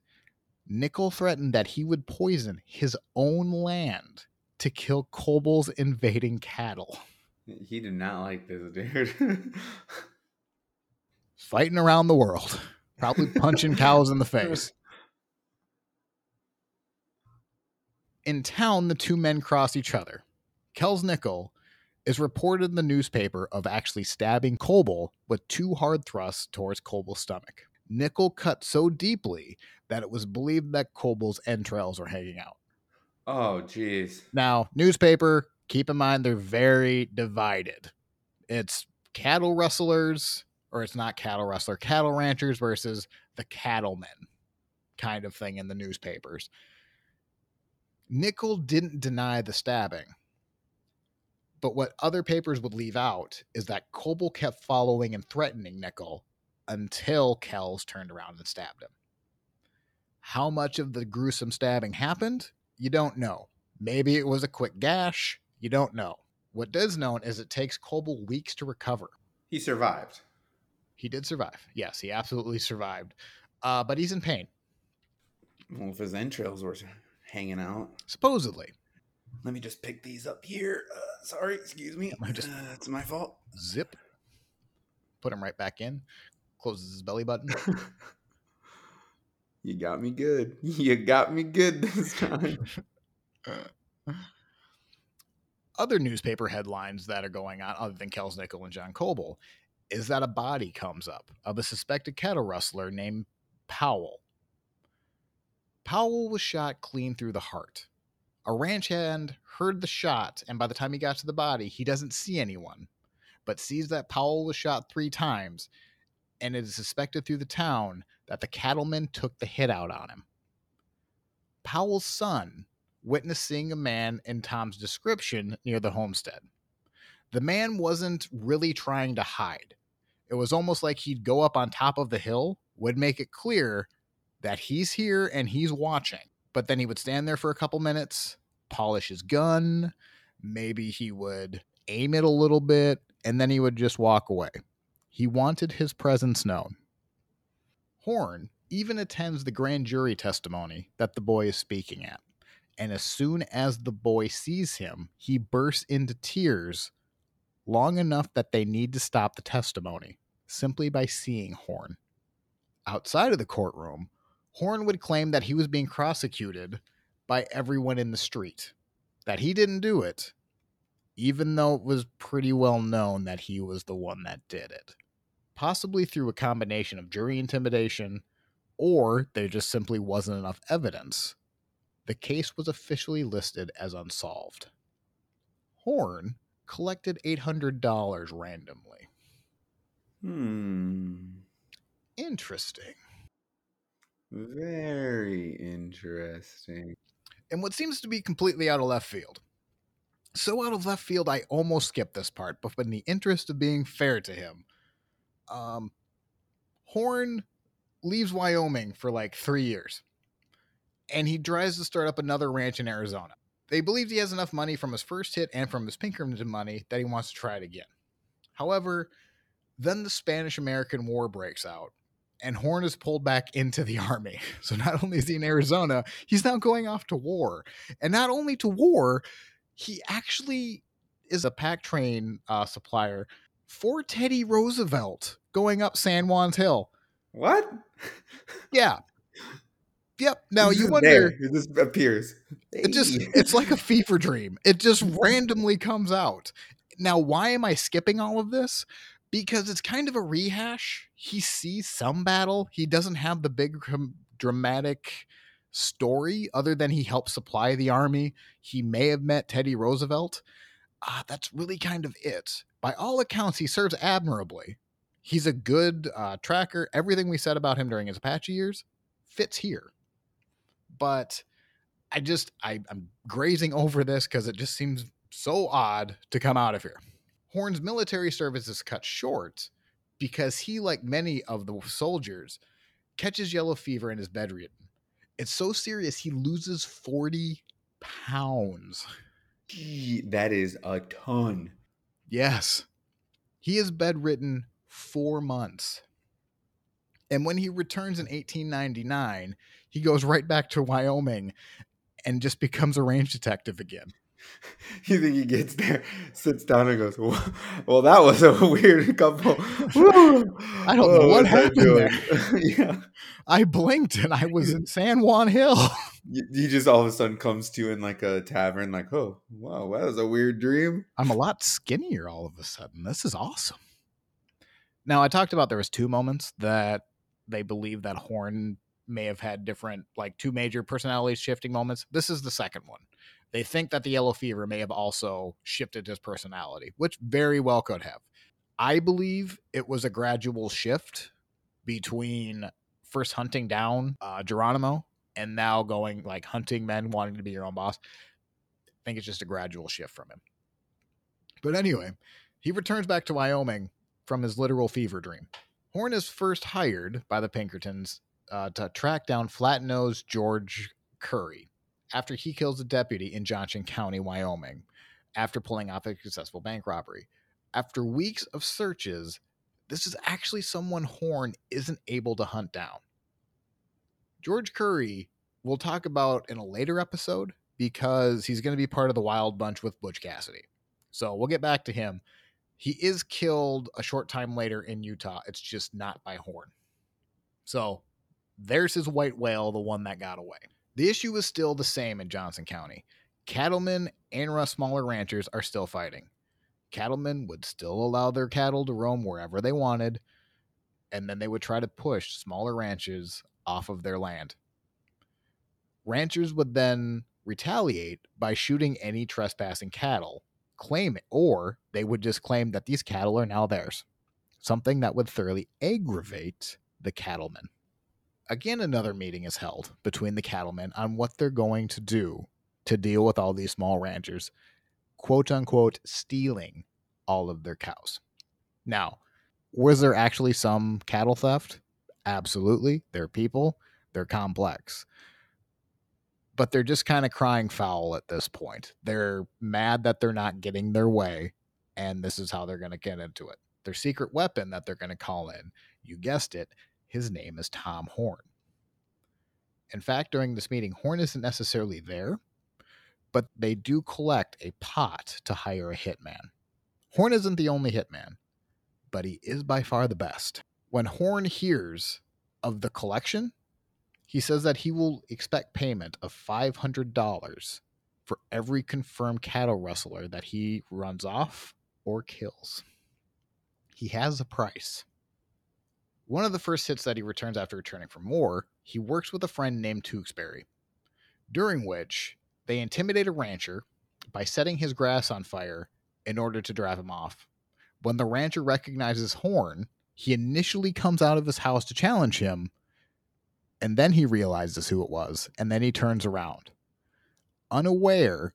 Nickel threatened that he would poison his own land to kill Coble's invading cattle. He did not like this, dude. Fighting around the world, probably punching cows in the face. In town, the two men cross each other. Kells Nickel is reported in the newspaper of actually stabbing Coble with two hard thrusts towards Coble's stomach. Nickel cut so deeply that it was believed that Coble's entrails were hanging out. Oh, jeez. Now, newspaper, keep in mind they're very divided. It's cattle rustlers, or it's not cattle rustler, cattle ranchers versus the cattlemen kind of thing in the newspapers. Nickel didn't deny the stabbing. But what other papers would leave out is that Coble kept following and threatening Nickel until Kells turned around and stabbed him. How much of the gruesome stabbing happened? You don't know. Maybe it was a quick gash. You don't know. What does known is it takes Coble weeks to recover. He survived. He did survive. Yes, he absolutely survived. Uh, but he's in pain. Well, if his entrails were hanging out. Supposedly. Let me just pick these up here. Uh, sorry, excuse me. Just, uh, it's my fault. Zip. Put him right back in. Closes his belly button. you got me good. You got me good this time. Other newspaper headlines that are going on, other than Kells Nickel and John Coble, is that a body comes up of a suspected cattle rustler named Powell. Powell was shot clean through the heart. A ranch hand heard the shot, and by the time he got to the body, he doesn't see anyone, but sees that Powell was shot three times, and it is suspected through the town that the cattleman took the hit out on him. Powell's son witnessed seeing a man in Tom's description near the homestead. The man wasn't really trying to hide. It was almost like he'd go up on top of the hill, would make it clear that he's here and he's watching. But then he would stand there for a couple minutes, polish his gun, maybe he would aim it a little bit, and then he would just walk away. He wanted his presence known. Horn even attends the grand jury testimony that the boy is speaking at. And as soon as the boy sees him, he bursts into tears long enough that they need to stop the testimony simply by seeing Horn. Outside of the courtroom, Horn would claim that he was being prosecuted by everyone in the street, that he didn't do it, even though it was pretty well known that he was the one that did it. Possibly through a combination of jury intimidation or there just simply wasn't enough evidence. The case was officially listed as unsolved. Horn collected $800 randomly. Hmm. Interesting. Very interesting. And what seems to be completely out of left field. So out of left field, I almost skipped this part, but in the interest of being fair to him, um, Horn leaves Wyoming for like three years and he tries to start up another ranch in Arizona. They believe he has enough money from his first hit and from his Pinkerton money that he wants to try it again. However, then the Spanish American War breaks out, and Horn is pulled back into the army. So not only is he in Arizona, he's now going off to war. And not only to war, he actually is a pack train uh, supplier for Teddy Roosevelt going up San Juan's Hill. What? Yeah. Yep. Now you wonder. There. It just appears. It just it's like a fever dream. It just randomly comes out. Now, why am I skipping all of this? Because it's kind of a rehash. He sees some battle. He doesn't have the big dramatic story other than he helped supply the army. He may have met Teddy Roosevelt. Uh, that's really kind of it. By all accounts, he serves admirably. He's a good uh, tracker. Everything we said about him during his Apache years fits here but I just I, I'm grazing over this because it just seems so odd to come out of here. Horn's military service is cut short because he, like many of the soldiers, catches yellow fever and is bedridden. It's so serious he loses 40 pounds. That is a ton. Yes. He is bedridden four months. And when he returns in 1899, he goes right back to Wyoming and just becomes a range detective again. You think he gets there, sits down, and goes, "Well, that was a weird couple." I don't know oh, what happened there. yeah, I blinked and I was in San Juan Hill. He just all of a sudden comes to you in like a tavern, like, "Oh, wow, that was a weird dream." I'm a lot skinnier all of a sudden. This is awesome. Now, I talked about there was two moments that they believe that Horn may have had different, like two major personality shifting moments. This is the second one. They think that the yellow fever may have also shifted his personality, which very well could have. I believe it was a gradual shift between first hunting down uh, Geronimo and now going like hunting men wanting to be your own boss. I think it's just a gradual shift from him. But anyway, he returns back to Wyoming from his literal fever dream. Horn is first hired by the Pinkertons uh, to track down flat nosed George Curry after he kills a deputy in Johnson County, Wyoming, after pulling off a successful bank robbery. After weeks of searches, this is actually someone Horn isn't able to hunt down. George Curry, we'll talk about in a later episode because he's going to be part of the Wild Bunch with Butch Cassidy. So we'll get back to him. He is killed a short time later in Utah. It's just not by Horn. So there's his white whale, the one that got away. The issue is still the same in Johnson County. Cattlemen and smaller ranchers are still fighting. Cattlemen would still allow their cattle to roam wherever they wanted, and then they would try to push smaller ranches off of their land. Ranchers would then retaliate by shooting any trespassing cattle, claim it, or they would just claim that these cattle are now theirs, something that would thoroughly aggravate the cattlemen again, another meeting is held between the cattlemen on what they're going to do to deal with all these small ranchers, quote unquote, stealing all of their cows. Now, was there actually some cattle theft? Absolutely. They're people, they're complex. But they're just kind of crying foul at this point. They're mad that they're not getting their way, and this is how they're going to get into it. Their secret weapon that they're going to call in, you guessed it, his name is Tom Horn. In fact, during this meeting, Horn isn't necessarily there, but they do collect a pot to hire a hitman. Horn isn't the only hitman, but he is by far the best. When Horn hears of the collection, he says that he will expect payment of $500 for every confirmed cattle rustler that he runs off or kills. He has a price One of the first hits that he returns after returning from war, he works with a friend named Tewksbury, during which they intimidate a rancher by setting his grass on fire in order to drive him off. When the rancher recognizes Horn, he initially comes out of his house to challenge him, and then he realizes who it was, and then he turns around, unaware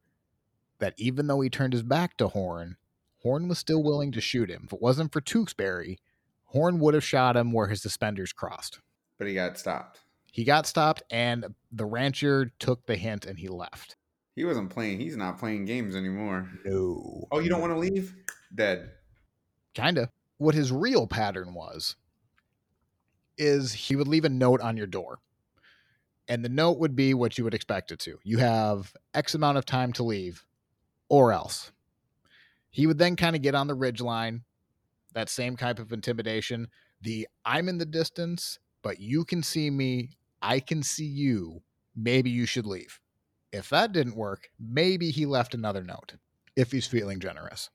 that even though he turned his back to Horn, Horn was still willing to shoot him. If it wasn't for Tewksbury, Horn would have shot him where his suspenders crossed. But he got stopped. He got stopped, and the rancher took the hint and he left. He wasn't playing. He's not playing games anymore. No. Oh, you don't want to leave? Dead. Kinda. What his real pattern was is he would leave a note on your door. And the note would be what you would expect it to. You have X amount of time to leave, or else. He would then kind of get on the ridge line, that same type of intimidation. The I'm in the distance, but you can see me. I can see you. Maybe you should leave. If that didn't work, maybe he left another note if he's feeling generous.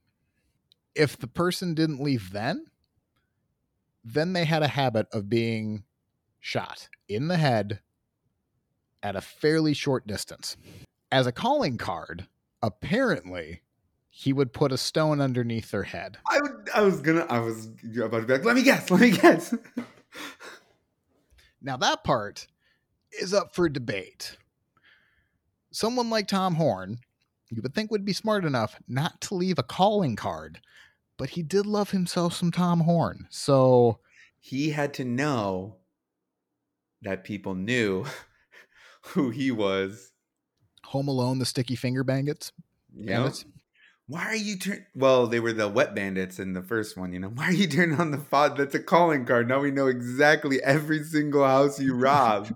If the person didn't leave then, then they had a habit of being shot in the head at a fairly short distance. As a calling card, apparently he would put a stone underneath their head. I, would, I was gonna, I was about to be like, let me guess, let me guess. now that part is up for debate. Someone like Tom Horn, you would think would be smart enough not to leave a calling card, but he did love himself some Tom Horn. So he had to know that people knew who he was. Home Alone, the Sticky Finger Bandits. Yeah. Why are you turn? Well, they were the wet bandits in the first one. You know, why are you turning on the fod? That's a calling card. Now we know exactly every single house you rob.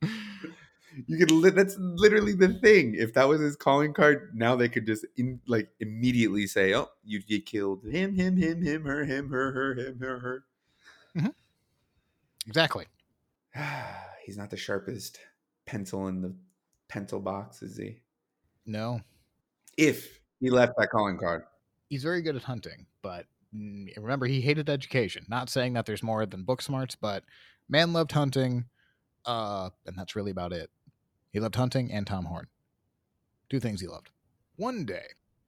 you could. Li- that's literally the thing. If that was his calling card, now they could just in like immediately say, "Oh, you you killed him, him, him, him, her, him, her, her, him, her, her." Mm-hmm. Exactly. He's not the sharpest pencil in the pencil box, is he? No. If he left that calling card. He's very good at hunting, but remember, he hated education. Not saying that there's more than book smarts, but man loved hunting, uh, and that's really about it. He loved hunting and Tom Horn. Two things he loved. One day,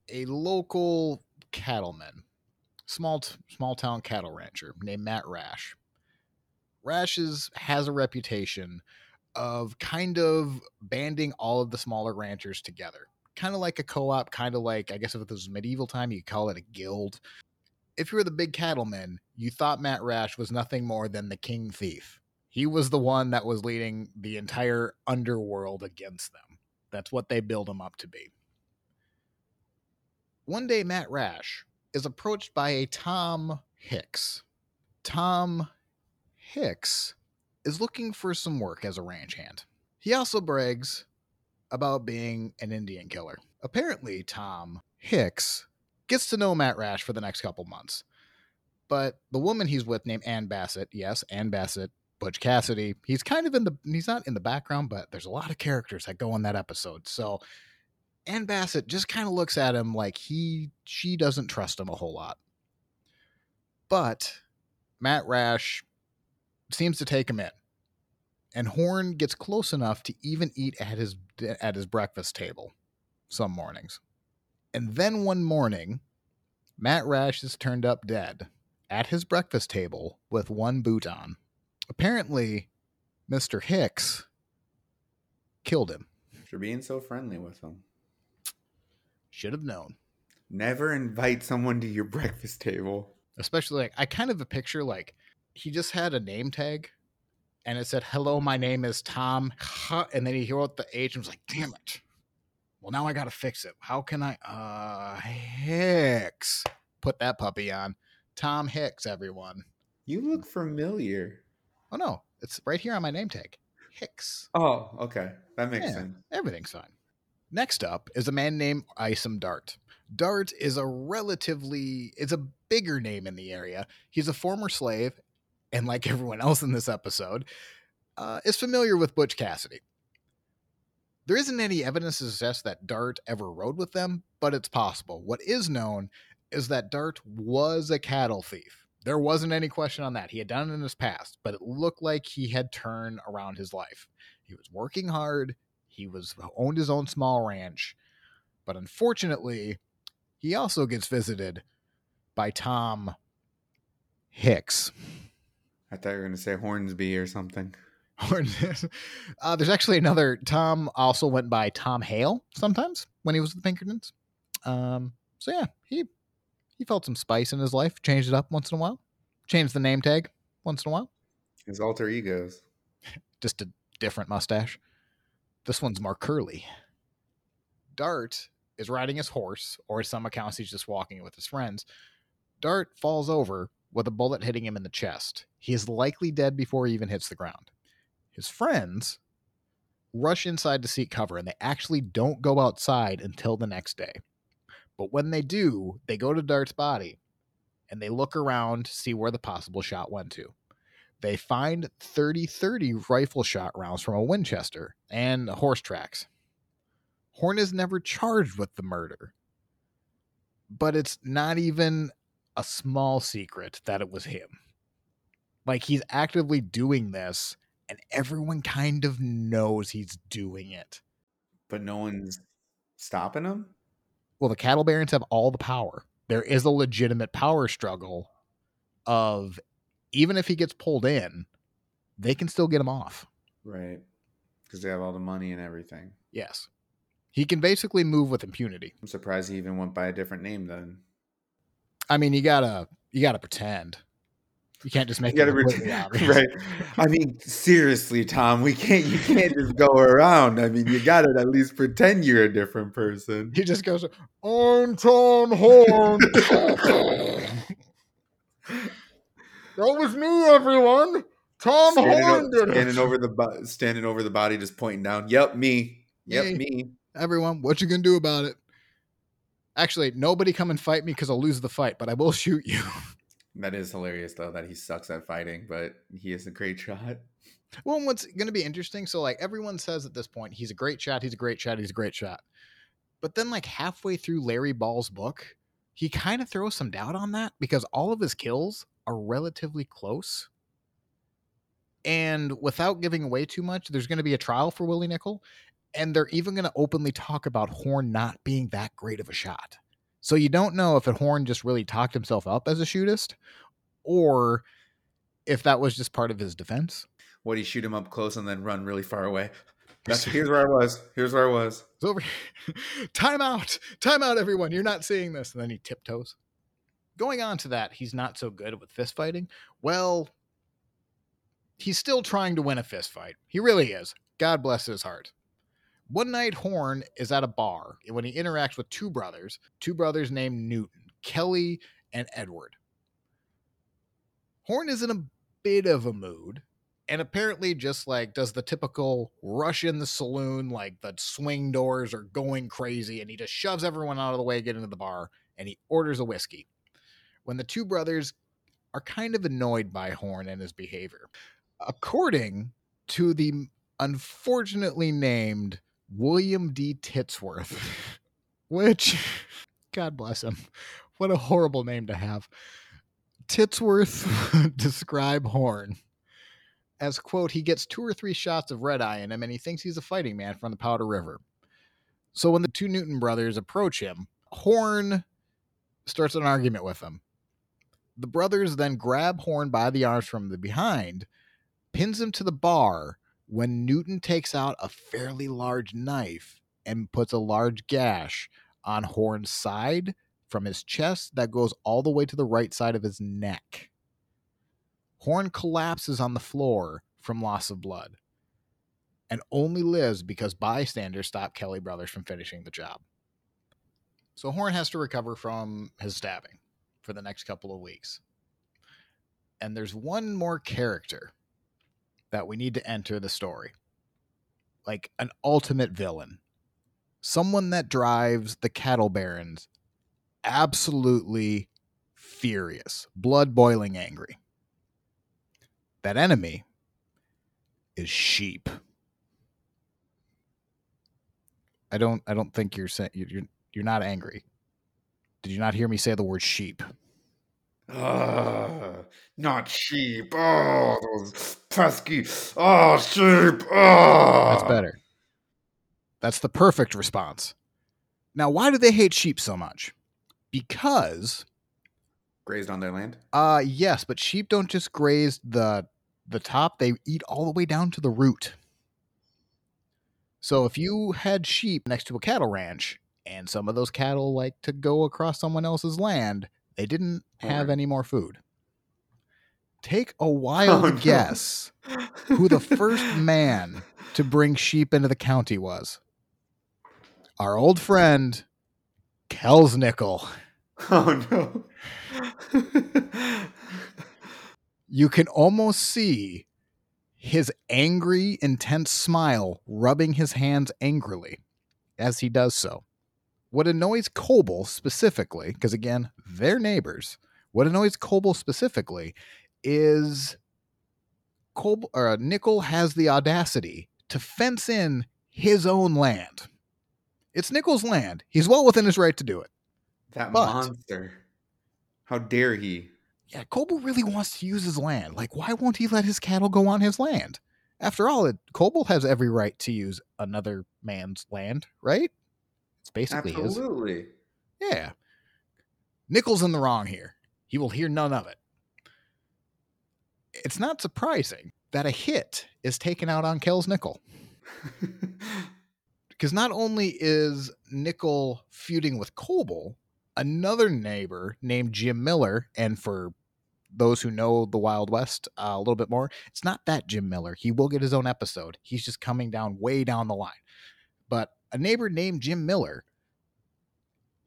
a local cattleman, small t- small town cattle rancher named Matt Rash. Rash is, has a reputation of kind of banding all of the smaller ranchers together. Kind of like a co op, kind of like, I guess if it was medieval time, you call it a guild. If you were the big cattleman, you thought Matt Rash was nothing more than the king thief. He was the one that was leading the entire underworld against them. That's what they build him up to be. One day, Matt Rash is approached by a Tom Hicks. Tom Hicks is looking for some work as a ranch hand. He also brags about being an Indian killer. Apparently, Tom Hicks gets to know Matt Rash for the next couple months. But the woman he's with, named Ann Bassett, yes, Ann Bassett, Butch Cassidy, he's kind of in the, he's not in the background, but there's a lot of characters that go in that episode. So Ann Bassett just kind of looks at him like he, she doesn't trust him a whole lot. But Matt Rash seems to take him in. And Horn gets close enough to even eat at his at his breakfast table some mornings. And then one morning, Matt Rash is turned up dead at his breakfast table with one boot on. Apparently, Mr. Hicks killed him. For being so friendly with him. Should have known. Never invite someone to your breakfast table. Especially like I kind of a picture like he just had a name tag and it said, Hello, my name is Tom. And then he wrote the H and was like, Damn it. Well, now I got to fix it. How can I? Uh, Hicks. Put that puppy on. Tom Hicks, everyone. You look familiar. Oh, no. It's right here on my name tag. Hicks. Oh, okay. That makes Yeah, sense. Everything's fine. Next up is a man named Isom Dart. Dart is a relatively it's a bigger name in the area. He's a former slave, and like everyone else in this episode, uh, is familiar with Butch Cassidy. There isn't any evidence to suggest that Dart ever rode with them, but it's possible. What is known is that Dart was a cattle thief. There wasn't any question on that. He had done it in his past, but it looked like he had turned around his life. He was working hard. He was owned his own small ranch, but unfortunately, he also gets visited by Tom Hicks. I thought you were going to say Hornsby or something. uh, there's actually another Tom. Also went by Tom Hale sometimes when he was with the Pinkertons. Um, so yeah, he he felt some spice in his life. Changed it up once in a while. Changed the name tag once in a while. His alter egos. Just a different mustache. This one's more curly. Dart is riding his horse, or some accounts he's just walking with his friends. Dart falls over with a bullet hitting him in the chest. He is likely dead before he even hits the ground. His friends rush inside to seek cover, and they actually don't go outside until the next day. But when they do, they go to Dart's body and they look around to see where the possible shot went to. They find 30 30 rifle shot rounds from a Winchester and horse tracks. Horn is never charged with the murder, but it's not even a small secret that it was him. Like he's actively doing this, and everyone kind of knows he's doing it. But no one's stopping him? well, the cattle barons have all the power. There is a legitimate power struggle of even if he gets pulled in, they can still get him off. Right. Because they have all the money and everything. Yes. He can basically move with impunity. I'm surprised he even went by a different name then. I mean, you gotta you gotta pretend. You can't just make it completely obvious. right. I mean, seriously, Tom, we can't. You can't just go around. I mean, you got to at least pretend you're a different person. He just goes, "I'm Tom Horn." that was me, everyone. Tom standing Horn did standing over the standing over the body, just pointing down. Yep, me. Yep, me. Everyone, what you gonna do about it? Actually, nobody come and fight me because I'll lose the fight, but I will shoot you. That is hilarious though that he sucks at fighting, but he is a great shot. Well, what's going to be interesting? So, like everyone says at this point, he's a great shot. He's a great shot. He's a great shot. But then, like halfway through Larry Ball's book, he kind of throws some doubt on that because all of his kills are relatively close. And without giving away too much, there's going to be a trial for Willie Nickel, and they're even going to openly talk about Horn not being that great of a shot. So you don't know if a Horn just really talked himself up as a shootist or if that was just part of his defense. Would he shoot him up close and then run really far away? That's here's where I was. Here's where I was. It's over. time out. Time out, everyone. You're not seeing this. And then he tiptoes. Going on to that, he's not so good with fist fighting. Well, he's still trying to win a fist fight. He really is. God bless his heart. One night, Horn is at a bar when he interacts with two brothers, two brothers named Newton, Kelly and Edward. Horn is in a bit of a mood and apparently just like does the typical rush in the saloon like the swing doors are going crazy and he just shoves everyone out of the way get into the bar and he orders a whiskey when the two brothers are kind of annoyed by horn and his behavior according to the unfortunately named William D. Titsworth, which, God bless him, what a horrible name to have. Titsworth describe Horn as, quote, he gets two or three shots of red eye in him and he thinks he's a fighting man from the Powder River. So when the two Newton brothers approach him, Horn starts an argument with them. The brothers then grab Horn by the arms from the behind, pins him to the bar, when Newton takes out a fairly large knife and puts a large gash on Horn's side from his chest that goes all the way to the right side of his neck. Horn collapses on the floor from loss of blood and only lives because bystanders stop Kelly Brothers from finishing the job. So Horn has to recover from his stabbing for the next couple of weeks. And there's one more character that we need to enter the story. Like an ultimate villain. Someone that drives the cattle barons absolutely furious, blood boiling angry. That enemy is sheep. I don't I don't think you're saying you're you're not angry. Did you not hear me say the word sheep? Uh, not sheep. Oh, those pesky. Oh, sheep. Oh. That's better. That's the perfect response. Now, why do they hate sheep so much? Because grazed on their land. Uh yes, but sheep don't just graze the the top; they eat all the way down to the root. So if you had sheep next to a cattle ranch, and some of those cattle like to go across someone else's land, they didn't have any more food. Take a wild oh, no. guess who the first man to bring sheep into the county was. Our old friend, Kells Nickel. Oh no. you can almost see his angry, intense smile rubbing his hands angrily as he does so. What annoys Coble specifically, because again, they're neighbors, what annoys Coble specifically is Coble, or uh, Nickel has the audacity to fence in his own land. It's Nickel's land. He's well within his right to do it. That but, monster. How dare he? Yeah, Coble really wants to use his land. Like, why won't he let his cattle go on his land? After all, it, Coble has every right to use another man's land, right? It's basically Absolutely. his. Yeah. Nickel's in the wrong here. He will hear none of it. It's not surprising that a hit is taken out on Kells Nickel. because not only is Nickel feuding with Coble, another neighbor named Jim Miller, and for those who know the Wild West uh, a little bit more, it's not that Jim Miller. He will get his own episode. He's just coming down way down the line. But a neighbor named Jim Miller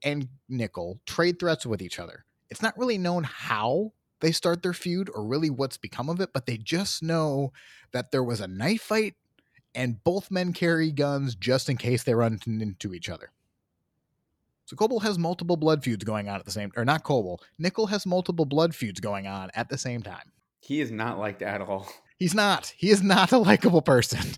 and Nickel trade threats with each other. It's not really known how they start their feud or really what's become of it, but they just know that there was a knife fight and both men carry guns just in case they run into each other. So Coble has multiple blood feuds going on at the same or not Coble. Nickel has multiple blood feuds going on at the same time. He is not liked at all. He's not. He is not a likable person.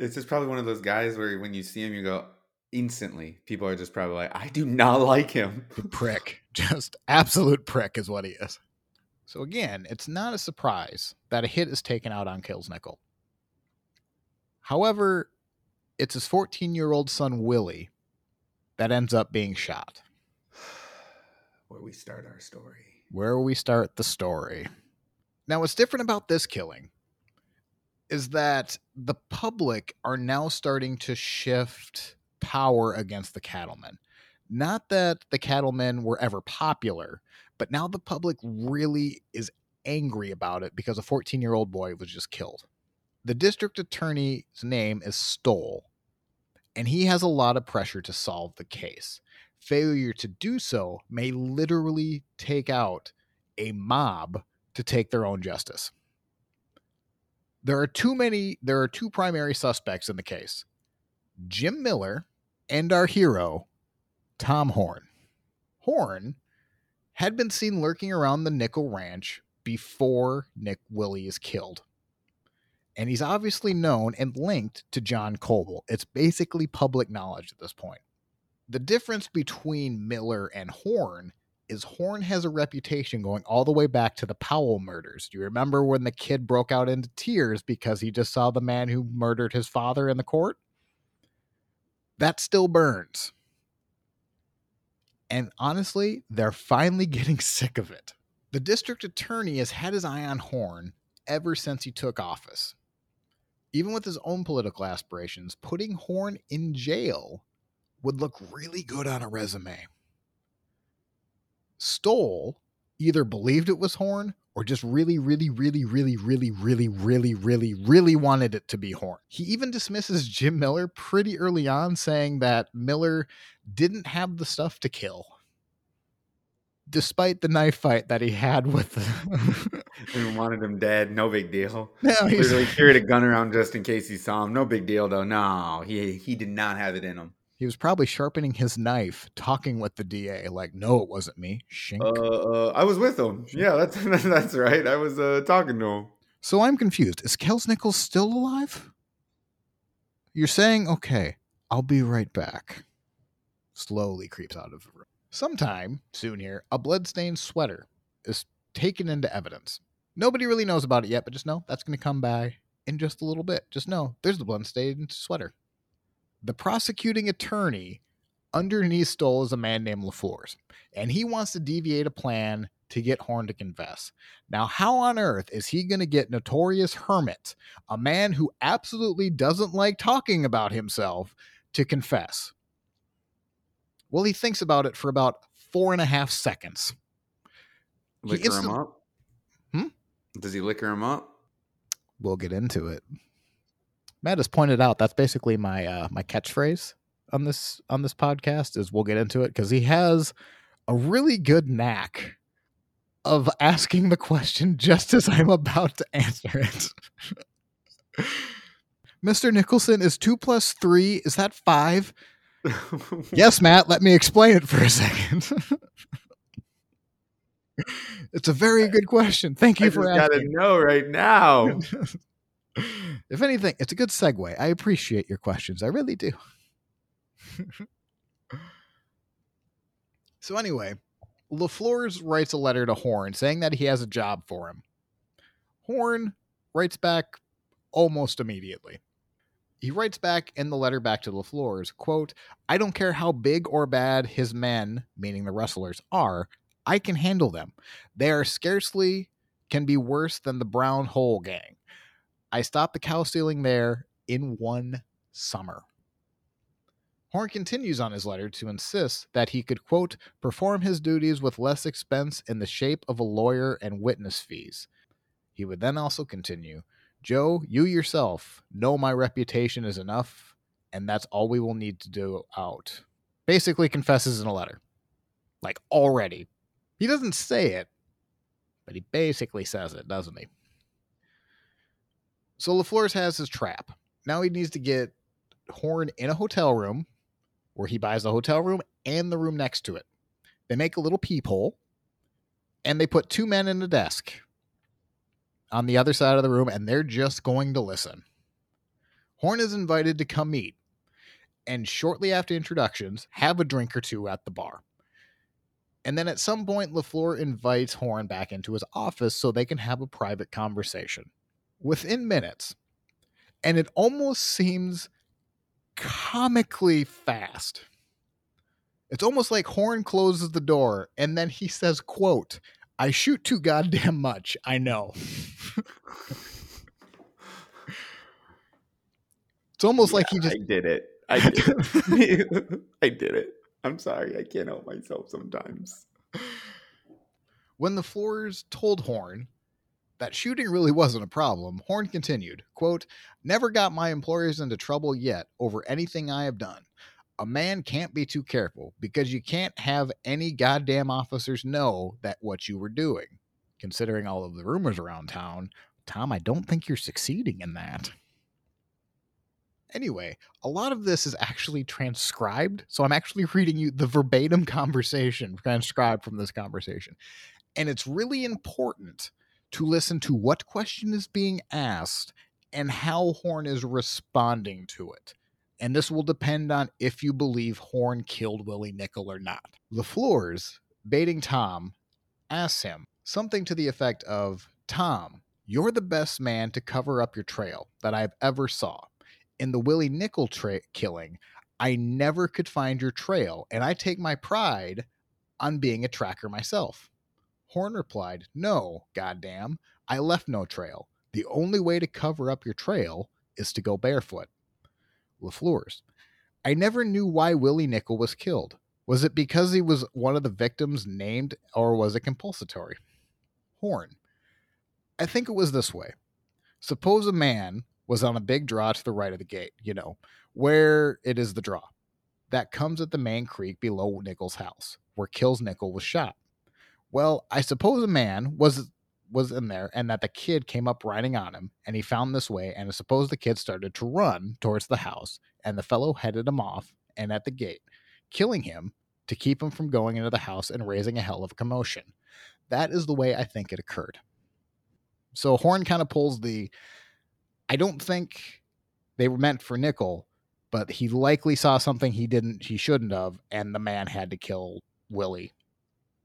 It's just probably one of those guys where when you see him you go instantly people are just probably like I do not like him. The prick. Just absolute prick is what he is. So again, it's not a surprise that a hit is taken out on Kells Nickel. However, it's his 14 year old son Willie that ends up being shot. Where we start our story. Where we start the story. Now, what's different about this killing is that the public are now starting to shift power against the cattlemen. Not that the cattlemen were ever popular, but now the public really is angry about it because a 14 year old boy was just killed. The district attorney's name is Stoll, and he has a lot of pressure to solve the case. Failure to do so may literally take out a mob to take their own justice. There are too many, there are two primary suspects in the case Jim Miller and our hero, Tom Horn. Horn had been seen lurking around the Nickel Ranch before Nick Willie is killed and he's obviously known and linked to John Coble. It's basically public knowledge at this point. The difference between Miller and Horn is Horn has a reputation going all the way back to the Powell murders. Do you remember when the kid broke out into tears because he just saw the man who murdered his father in the court? That still burns. And honestly, they're finally getting sick of it. The district attorney has had his eye on Horn ever since he took office even with his own political aspirations, putting Horn in jail would look really good on a resume. Stoll either believed it was Horn or just really, really, really, really, really, really, really, really, really wanted it to be Horn. He even dismisses Jim Miller pretty early on, saying that Miller didn't have the stuff to kill. Despite the knife fight that he had with the we wanted him dead. No big deal. No literally carried a gun around just in case he saw him. No big deal though. No he he did not have it in him he was probably sharpening his knife talking with the da like no it wasn't me. Shink. Uh, uh, i was with him. Yeah that's that's right. I was uh, talking to him. So i'm confused. Is kells nichols still alive? You're saying okay i'll be right back. Slowly creeps out of the room. Sometime soon here, a bloodstained sweater is taken into evidence. Nobody really knows about it yet, but just know that's going to come by in just a little bit. Just know there's the blood-stained sweater. The prosecuting attorney underneath Stoll is a man named LaFleurs, and he wants to deviate a plan to get Horn to confess. Now, how on earth is he going to get Notorious Hermit, a man who absolutely doesn't like talking about himself, to confess? Well, he thinks about it for about four and a half seconds. Liquor him up? Hmm? Does he liquor him up? We'll get into it. Matt has pointed out that's basically my uh, my catchphrase on this on this podcast is we'll get into it because he has a really good knack of asking the question just as I'm about to answer it. Mr. Nicholson, is two plus three, is that five? yes, Matt, let me explain it for a second. it's a very good question. Thank you I for asking. Gotta know right now. if anything, it's a good segue. I appreciate your questions. I really do. so anyway, LaFleurs writes a letter to Horn saying that he has a job for him. Horn writes back almost immediately. He writes back in the letter back to LaFleurs, quote, I don't care how big or bad his men, meaning the wrestlers, are, I can handle them. They are scarcely can be worse than the brown hole gang. I stopped the cow stealing there in one summer. Horn continues on his letter to insist that he could, quote, perform his duties with less expense in the shape of a lawyer and witness fees. He would then also continue, Joe, you yourself know my reputation is enough, and that's all we will need to do out. Basically, confesses in a letter. Like, already. He doesn't say it, but he basically says it, doesn't he? So LaFleurs has his trap. Now he needs to get Horn in a hotel room where he buys the hotel room and the room next to it. They make a little peephole and they put two men in a desk on the other side of the room and they're just going to listen. Horn is invited to come meet and shortly after introductions, have a drink or two at the bar. And then at some point, LaFleur invites Horn back into his office so they can have a private conversation. Within minutes, and it almost seems comically fast. It's almost like Horn closes the door and then he says, quote, I shoot too goddamn much, I know. it's almost yeah, like he just I did it. I did it. I did it. I'm sorry, I can't help myself sometimes. When the floors told Horn that shooting really wasn't a problem, Horn continued, quote, Never got my employers into trouble yet over anything I have done. A man can't be too careful because you can't have any goddamn officers know that what you were doing. Considering all of the rumors around town, Tom, I don't think you're succeeding in that. Anyway, a lot of this is actually transcribed. So I'm actually reading you the verbatim conversation transcribed from this conversation. And it's really important to listen to what question is being asked and how Horn is responding to it. And this will depend on if you believe Horn killed Willie Nickell or not. LaFleurs, baiting Tom, asks him something to the effect of Tom, you're the best man to cover up your trail that I've ever saw. In the Willie Nickell tra- killing, I never could find your trail, and I take my pride on being a tracker myself. Horn replied, No, goddamn, I left no trail. The only way to cover up your trail is to go barefoot. LaFleurs, I never knew why Willie Nickell was killed. Was it because he was one of the victims named, or was it compulsory? Horn, I think it was this way. Suppose a man was on a big draw to the right of the gate, you know, where it is the draw. That comes at the main creek below Nickell's house, where Kels Nickell was shot. Well, I suppose a man was was in there and that the kid came up riding on him and he found this way and I suppose the kid started to run towards the house and the fellow headed him off and at the gate, killing him to keep him from going into the house and raising a hell of a commotion. That is the way I think it occurred. So Horn kind of pulls the I don't think they were meant for Nickell, but he likely saw something he didn't he shouldn't have and the man had to kill Willie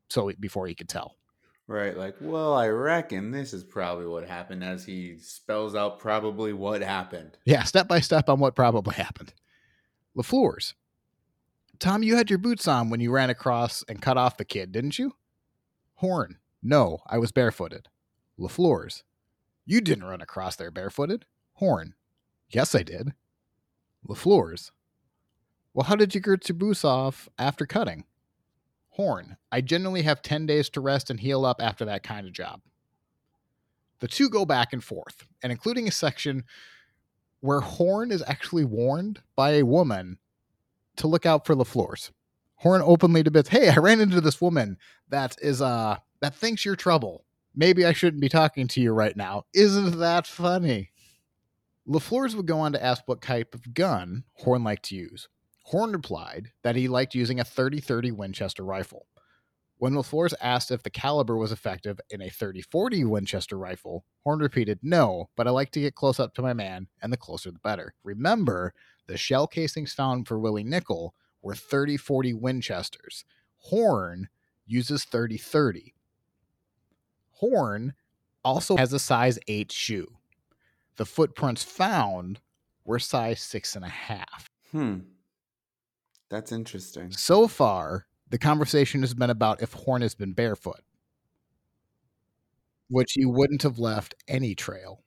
so before he could tell. Right, like, well, I reckon this is probably what happened as he spells out probably what happened. Yeah, step by step on what probably happened. LaFleur's. Tom, you had your boots on when you ran across and cut off the kid, didn't you? Horn. No, I was barefooted. LaFleur's. You didn't run across there barefooted. Horn. Yes, I did. LaFleur's. Well, how did you get your boots off after cutting? Horn, I generally have 10 days to rest and heal up after that kind of job. The two go back and forth, and including a section where Horn is actually warned by a woman to look out for LaFleur's. Horn openly admits, "Hey, I ran into this woman that is uh that thinks you're trouble. Maybe I shouldn't be talking to you right now. Isn't that funny?" LaFleur's would go on to ask what type of gun Horn liked to use. Horn replied that he liked using a 30 30 Winchester rifle. When LaFleur's asked if the caliber was effective in a 30 40 Winchester rifle, Horn repeated, No, but I like to get close up to my man, and the closer the better. Remember, the shell casings found for Willie Nickell were 30 40 Winchesters. Horn uses 30 30. Horn also has a size 8 shoe. The footprints found were size six and a half. Hmm. That's interesting. So far, the conversation has been about if Horn has been barefoot, which he wouldn't have left any trail.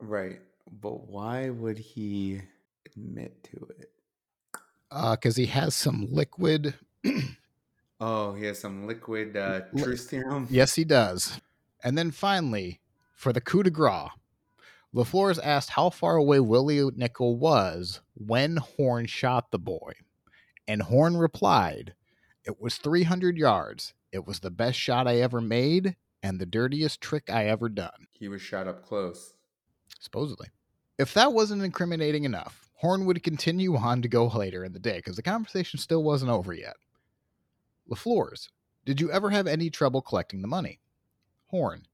Right. But why would he admit to it? Because uh, he has some liquid. oh, he has some liquid uh, truth serum? Yes, he does. And then finally, for the coup de grace, LaFleur's asked how far away Willie Nickell was when Horn shot the boy. And Horn replied, It was 300 yards. It was the best shot I ever made and the dirtiest trick I ever done. He was shot up close. Supposedly. If that wasn't incriminating enough, Horn would continue on to go later in the day because the conversation still wasn't over yet. LaFleur's, did you ever have any trouble collecting the money? Horn,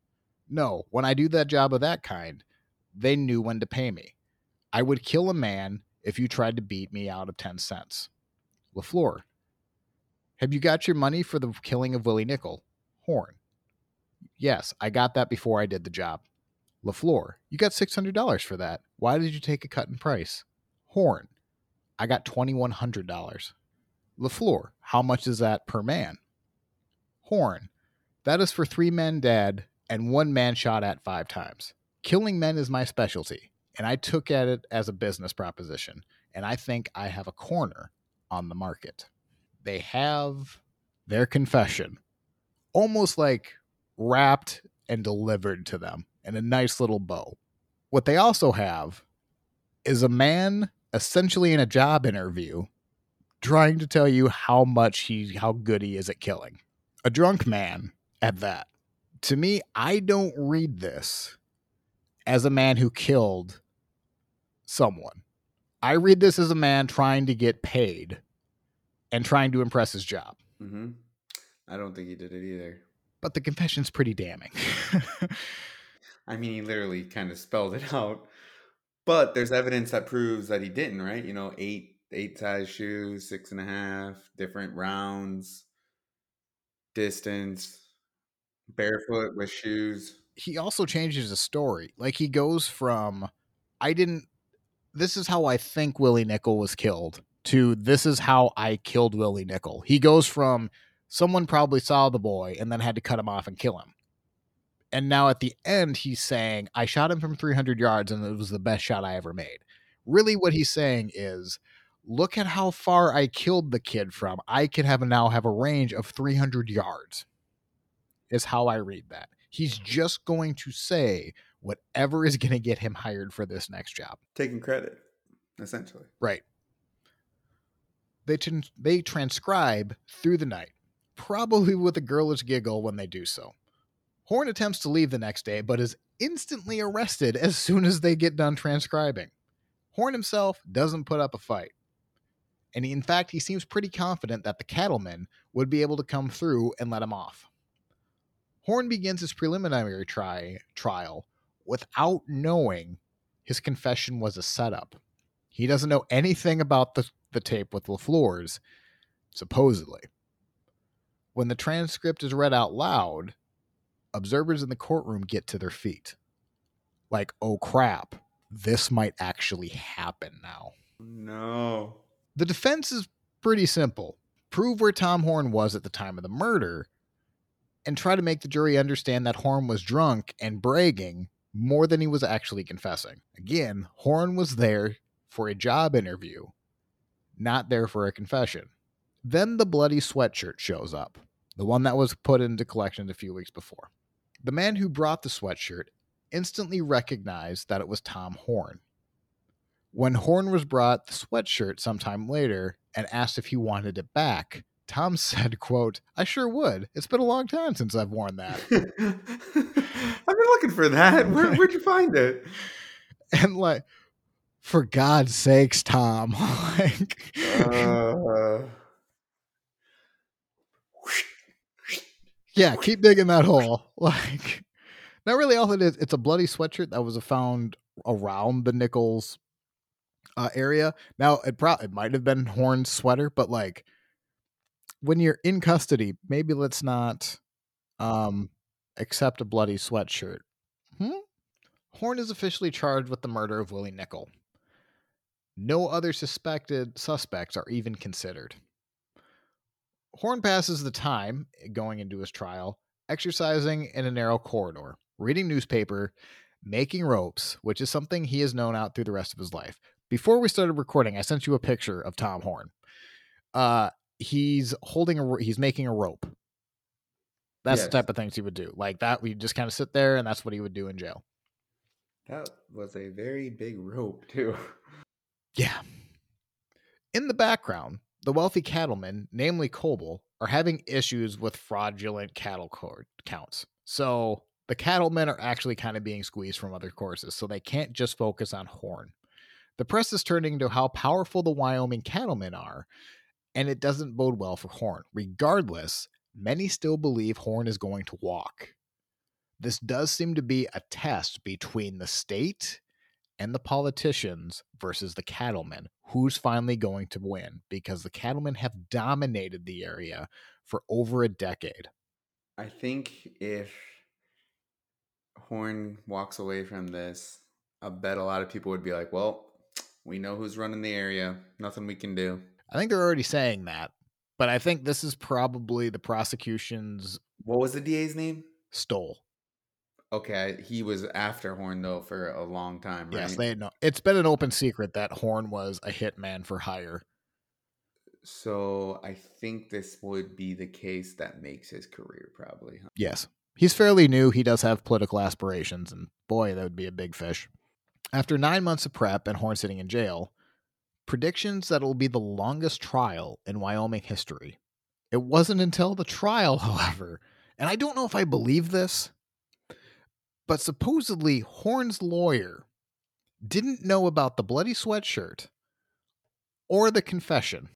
no, when I do that job of that kind, they knew when to pay me. I would kill a man if you tried to beat me out of 10 cents. LaFleur, have you got your money for the killing of Willie Nickell? Horn, yes, I got that before I did the job. LaFleur, you got $600 for that. Why did you take a cut in price? Horn, I got $2,100. LaFleur, how much is that per man? Horn, that is for three men dead and one man shot at five times killing men is my specialty, and I took at it as a business proposition, and I think I have a corner on the market. They have their confession almost like wrapped and delivered to them in a nice little bow. What they also have is a man essentially in a job interview trying to tell you how much he how good he is at killing. A drunk man at that. To me, I don't read this as a man who killed someone. I read this as a man trying to get paid and trying to impress his job. Mm-hmm. I don't think he did it either. But the confession's pretty damning. I mean, he literally kind of spelled it out. But there's evidence that proves that he didn't, right? You know, eight eight size shoes, six and a half, different rounds, distance, barefoot with shoes he also changes the story. Like he goes from I didn't this is how I think Willie Nickell was killed to this is how I killed Willie Nickell. He goes from someone probably saw the boy and then had to cut him off and kill him. And now at the end he's saying I shot him from 300 yards and it was the best shot I ever made. Really what he's saying is look at how far I killed the kid from. I can have now have a range of 300 yards. Is how I read that. He's just going to say whatever is going to get him hired for this next job. Taking credit, essentially. Right. They, t- they transcribe through the night, probably with a girlish giggle when they do so. Horn attempts to leave the next day, but is instantly arrested as soon as they get done transcribing. Horn himself doesn't put up a fight. And he, in fact, he seems pretty confident that the cattlemen would be able to come through and let him off. Horn begins his preliminary try, trial without knowing his confession was a setup. He doesn't know anything about the, the tape with LaFleur's, supposedly. When the transcript is read out loud, observers in the courtroom get to their feet. Like, oh crap, this might actually happen now. No. The defense is pretty simple prove where Tom Horn was at the time of the murder and try to make the jury understand that Horn was drunk and bragging more than he was actually confessing. Again, Horn was there for a job interview, not there for a confession. Then the bloody sweatshirt shows up, the one that was put into collections a few weeks before. The man who brought the sweatshirt instantly recognized that it was Tom Horn. When Horn was brought the sweatshirt sometime later and asked if he wanted it back, Tom said, quote, I sure would. It's been a long time since I've worn that. I've been looking for that. Where, would you find it? And like, for God's sakes, Tom. like uh... Yeah, keep digging that hole. Like not really all it is. It's a bloody sweatshirt that was found around the Nichols uh, area. Now it probably it might have been Horn's sweater, but like when you're in custody, maybe let's not um accept a bloody sweatshirt. Hmm? Horn is officially charged with the murder of Willie Nickell. No other suspected suspects are even considered. Horn passes the time going into his trial exercising in a narrow corridor, reading newspaper, making ropes, which is something he has known out through the rest of his life. Before we started recording, I sent you a picture of Tom Horn. Uh, he's holding a he's making a rope. That's yes. the type of things he would do. Like that, we just kind of sit there, and that's what he would do in jail. That was a very big rope, too. Yeah. In the background, the wealthy cattlemen, namely Coble, are having issues with fraudulent cattle counts. So the cattlemen are actually kind of being squeezed from other courses, so they can't just focus on Horn. The press is turning to how powerful the Wyoming cattlemen are, and it doesn't bode well for Horn. Regardless, many still believe Horn is going to walk. This does seem to be a test between the state and the politicians versus the cattlemen. Who's finally going to win? Because the cattlemen have dominated the area for over a decade. I think if Horn walks away from this, I bet a lot of people would be like, well, we know who's running the area. Nothing we can do. I think they're already saying that. But I think this is probably the prosecution's. What was the DA's name? Stoll. Okay, he was after Horn though for a long time, right? Yes, they know. It's been an open secret that Horn was a hitman for hire. So I think this would be the case that makes his career, probably. Huh? Yes, he's fairly new. He does have political aspirations, and boy, that would be a big fish. After nine months of prep and Horn sitting in jail, predictions that it will be the longest trial in Wyoming history. It wasn't until the trial, however, and I don't know if I believe this but supposedly, Horn's lawyer didn't know about the bloody sweatshirt or the confession.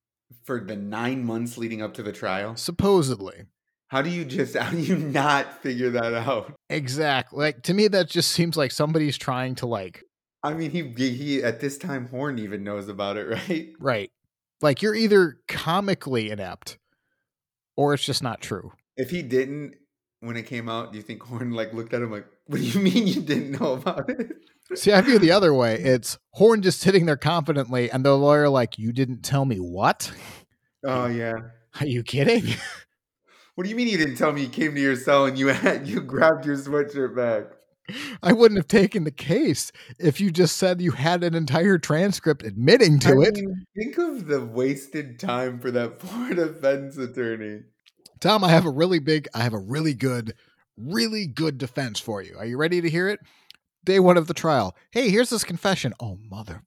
For the nine months leading up to the trial? Supposedly. How do you just, how do you not figure that out? Exactly. Like, to me, that just seems like somebody's trying to, like. I mean, he, he, at this time, Horn even knows about it, right? Right. Like, you're either comically inept or it's just not true. If he didn't, when it came out, do you think Horn like looked at him like, "What do you mean you didn't know about it?" See, I view the other way. It's Horn just sitting there confidently, and the lawyer like, "You didn't tell me what?" Oh yeah. Are you kidding? What do you mean you didn't tell me you came to your cell and you had you grabbed your sweatshirt back? I wouldn't have taken the case if you just said you had an entire transcript admitting to I it. Mean, think of the wasted time for that poor defense attorney. Tom, I have a really big, I have a really good, really good defense for you. Are you ready to hear it? Day one of the trial. Hey, here's this confession. Oh, mother.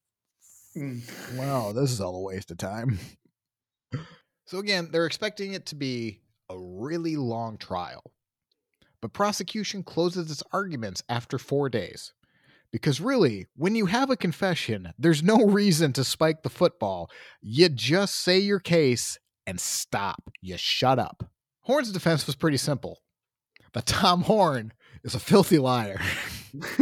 Mm. wow, this is all a waste of time. So, again, they're expecting it to be a really long trial. But prosecution closes its arguments after four days. Because really, when you have a confession, there's no reason to spike the football. You just say your case and stop. You shut up. Horn's defense was pretty simple that Tom Horn is a filthy liar.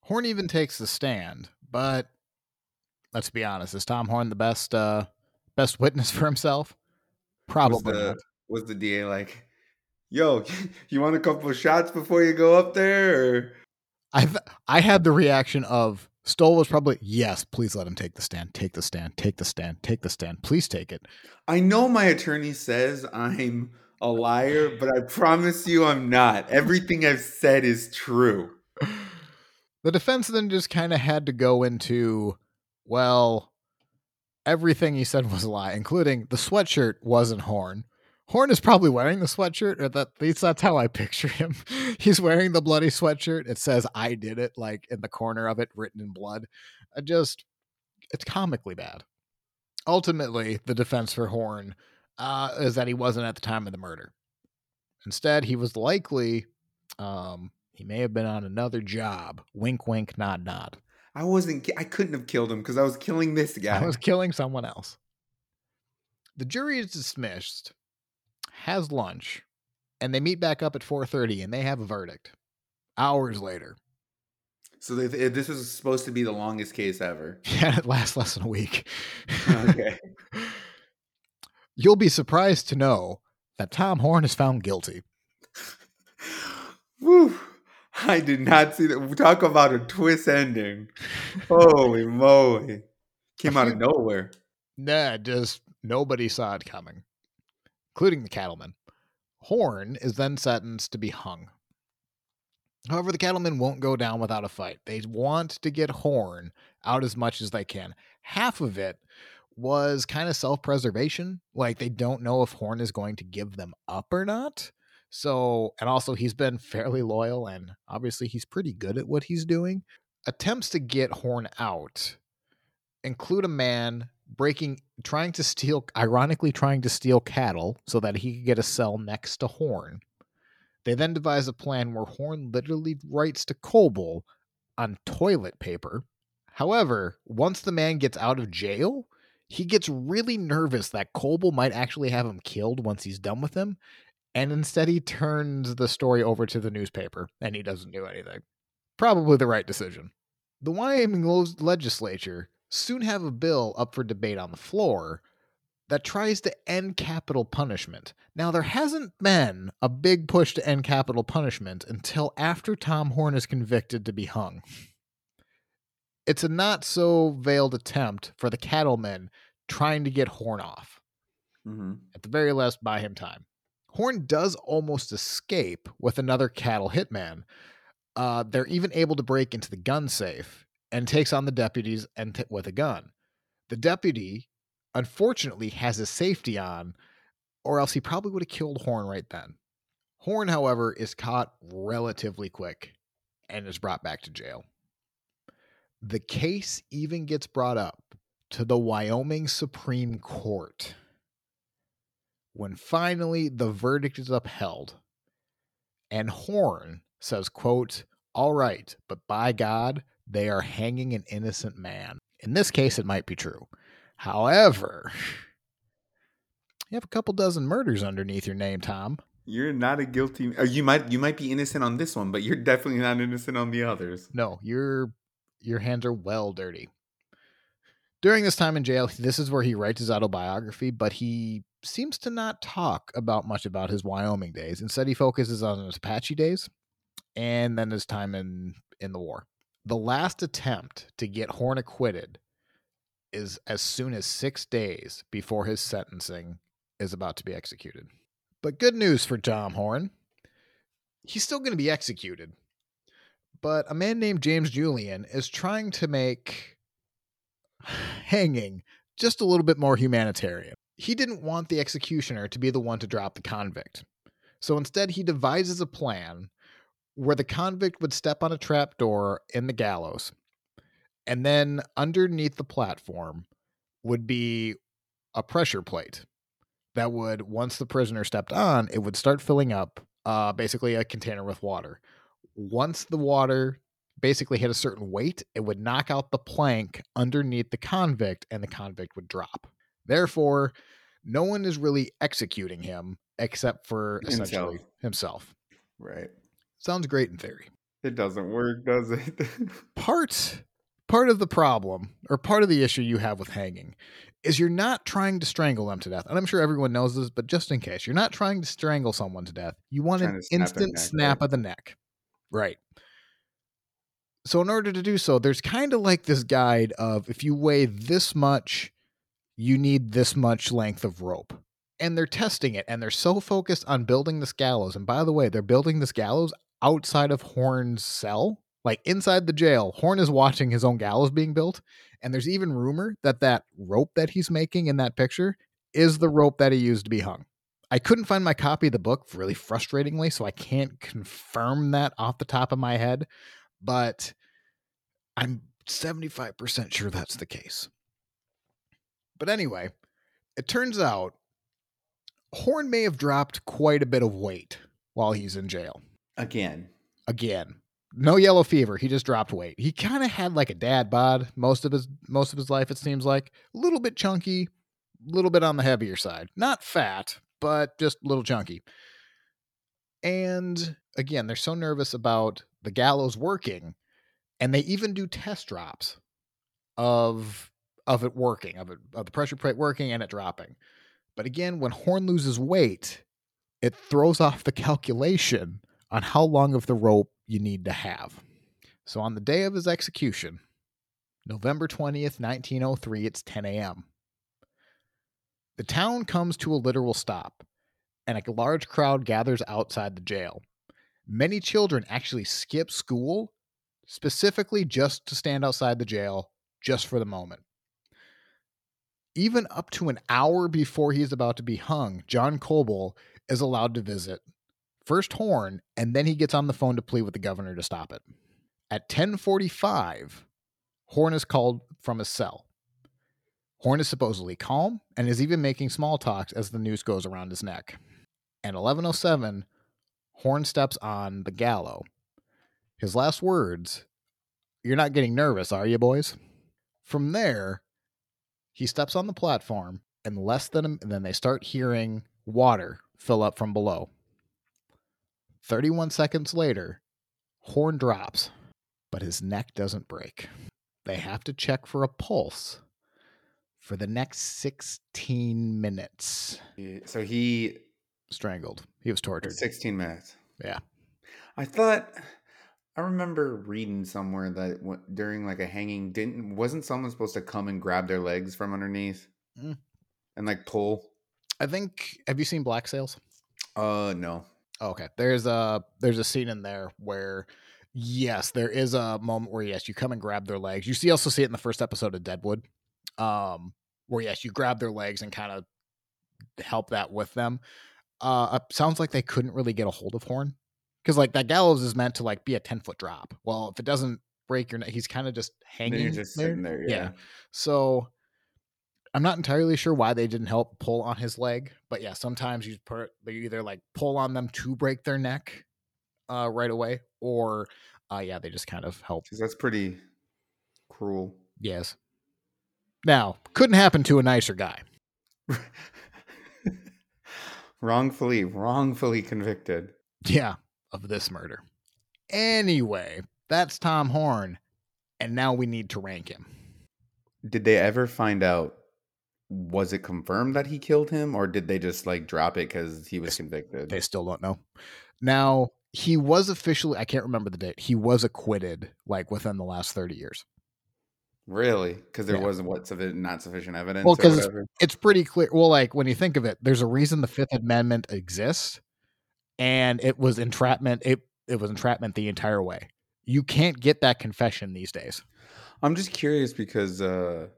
Horn even takes the stand, but let's be honest, is Tom Horn the best uh, best witness for himself? Probably was the, not. Was the DA like, "Yo, you want a couple of shots before you go up there?" I I had the reaction of Stoll was probably yes. Please let him take the stand. Take the stand. Take the stand. Take the stand. Please take it. I know my attorney says I'm a liar, but I promise you I'm not. Everything I've said is true. The defense then just kind of had to go into, well, everything he said was a lie, including the sweatshirt wasn't Horn. Horn is probably wearing the sweatshirt, or that, at least that's how I picture him. He's wearing the bloody sweatshirt. It says "I did it" like in the corner of it, written in blood. I just, it's comically bad. Ultimately, the defense for Horn uh, is that he wasn't at the time of the murder. Instead, he was likely, um, he may have been on another job. Wink, wink, nod, nod. I wasn't. I couldn't have killed him because I was killing this guy. I was killing someone else. The jury is dismissed has lunch, and they meet back up at 4:30 and they have a verdict. Hours later. So they, this is supposed to be the longest case ever. Yeah, it lasts less than a week. Okay. You'll be surprised to know that Tom Horn is found guilty. Woo! I did not see that. Talk about a twist ending. Holy moly. Came out of nowhere. Nah, just nobody saw it coming including the cattlemen. Horn is then sentenced to be hung. However, the cattlemen won't go down without a fight. They want to get Horn out as much as they can. Half of it was kind of self preservation. Like they don't know if Horn is going to give them up or not. So, and also he's been fairly loyal and obviously he's pretty good at what he's doing. Attempts to get Horn out include a man breaking trying to steal ironically trying to steal cattle so that he could get a cell next to horn. They then devise a plan where horn literally writes to coble on toilet paper. However once the man gets out of jail he gets really nervous that coble might actually have him killed once he's done with him and instead he turns the story over to the newspaper and he doesn't do anything. Probably the right decision. The wyoming legislature soon have a bill up for debate on the floor that tries to end capital punishment. Now, there hasn't been a big push to end capital punishment until after Tom Horn is convicted to be hung. It's a not so veiled attempt for the cattlemen trying to get Horn off. Mm-hmm. At the very least, buy him time. Horn does almost escape with another cattle hitman. Uh, they're even able to break into the gun safe and takes on the deputies and t- with a gun. The deputy, unfortunately, has his safety on, or else he probably would have killed Horn right then. Horn, however, is caught relatively quick and is brought back to jail. The case even gets brought up to the Wyoming Supreme Court. When finally the verdict is upheld, and Horn says, quote, all right, but by God, they are hanging an innocent man. In this case, it might be true. However, you have a couple dozen murders underneath your name, Tom. You're not a guilty. Or you might you might be innocent on this one, but you're definitely not innocent on the others. No, your your hands are well dirty. During this time in jail, this is where he writes his autobiography, but he seems to not talk about much about his Wyoming days. Instead, he focuses on his Apache days and then his time in in the war. The last attempt to get Horn acquitted is as soon as six days before his sentencing is about to be executed. But good news for Tom Horn. He's still going to be executed. But a man named James Julian is trying to make hanging just a little bit more humanitarian. He didn't want the executioner to be the one to drop the convict. So instead, he devises a plan where the convict would step on a trapdoor in the gallows, and then underneath the platform would be a pressure plate that would, once the prisoner stepped on, it would start filling up uh, basically a container with water. Once the water basically hit a certain weight, it would knock out the plank underneath the convict and the convict would drop. Therefore, no one is really executing him except for essentially himself. himself. Right. Sounds great in theory. It doesn't work, does it? part part of the problem or part of the issue you have with hanging is you're not trying to strangle them to death. And I'm sure everyone knows this, but just in case, you're not trying to strangle someone to death. You want an snap instant neck, snap right? of the neck. Right. So in order to do so, there's kind of like this guide of if you weigh this much, you need this much length of rope. And they're testing it and they're so focused on building this gallows. And by the way, they're building this gallows outside of Horn's cell, like inside the jail. Horn is watching his own gallows being built. And there's even rumor that that rope that he's making in that picture is the rope that he used to be hung. I couldn't find my copy of the book really frustratingly, so I can't confirm that off the top of my head, but I'm 75% sure that's the case. But anyway, it turns out Horn may have dropped quite a bit of weight while he's in jail. Again. Again, no yellow fever. He just dropped weight. He kind of had like a dad bod most of his most of his life. It seems like a little bit chunky, a little bit on the heavier side. Not fat, but just a little chunky. And again, they're so nervous about the gallows working, and they even do test drops of of it working, of it of the pressure plate working and it dropping. But again, when Horn loses weight, it throws off the calculation on how long of the rope you need to have. So on the day of his execution, November 20th, 1903, it's 10 a.m. The town comes to a literal stop, and a large crowd gathers outside the jail. Many children actually skip school specifically just to stand outside the jail just for the moment. Even up to an hour before he's about to be hung, John Coble is allowed to visit first Horn, and then he gets on the phone to plead with the governor to stop it. At 1045, Horn is called from his cell. Horn is supposedly calm and is even making small talks as the noose goes around his neck. At 1107, Horn steps on the gallow. His last words, You're not getting nervous, are you, boys? From there, he steps on the platform, and less than a, and then they start hearing water fill up from below. 31 seconds later, Horn drops, but his neck doesn't break. They have to check for a pulse for the next 16 minutes. So he Strangled. He was tortured. 16 minutes. Yeah. I thought I remember reading somewhere that during like a hanging didn't wasn't someone supposed to come and grab their legs from underneath Mm. and like pull? I think have you seen Black Sails? Uh no. Oh, okay. There's a there's a scene in there where yes, there is a moment where yes, you come and grab their legs. You see also see it in the first episode of Deadwood. Um where yes, you grab their legs and kind of help that with them. Uh sounds like they couldn't really get a hold of Horn cuz like that gallows is meant to like be a 10 foot drop. Well, if it doesn't break your neck, he's kind of just hanging you're just there. sitting there. Yeah. Yeah. So I'm not entirely sure why they didn't help pull on his leg, but yeah, sometimes you put they either like pull on them to break their neck uh, right away, or uh, yeah, they just kind of help. that's pretty cruel. Yes. Now, couldn't happen to a nicer guy. wrongfully, wrongfully convicted. Yeah, of this murder. Anyway, that's Tom Horn, and now we need to rank him. Did they ever find out? Was it confirmed that he killed him, or did they just like drop it because he was convicted? They still don't know. Now, he was officially, I can't remember the date, he was acquitted like within the last 30 years. Really? Because there Yeah. wasn't what suffi- not sufficient evidence. Well, or 'cause it's- it's pretty clear. Well, like when you think of it, there's a reason the Fifth Amendment exists, and it was entrapment. It it was entrapment the entire way. You can't get that confession these days. I'm just curious because uh,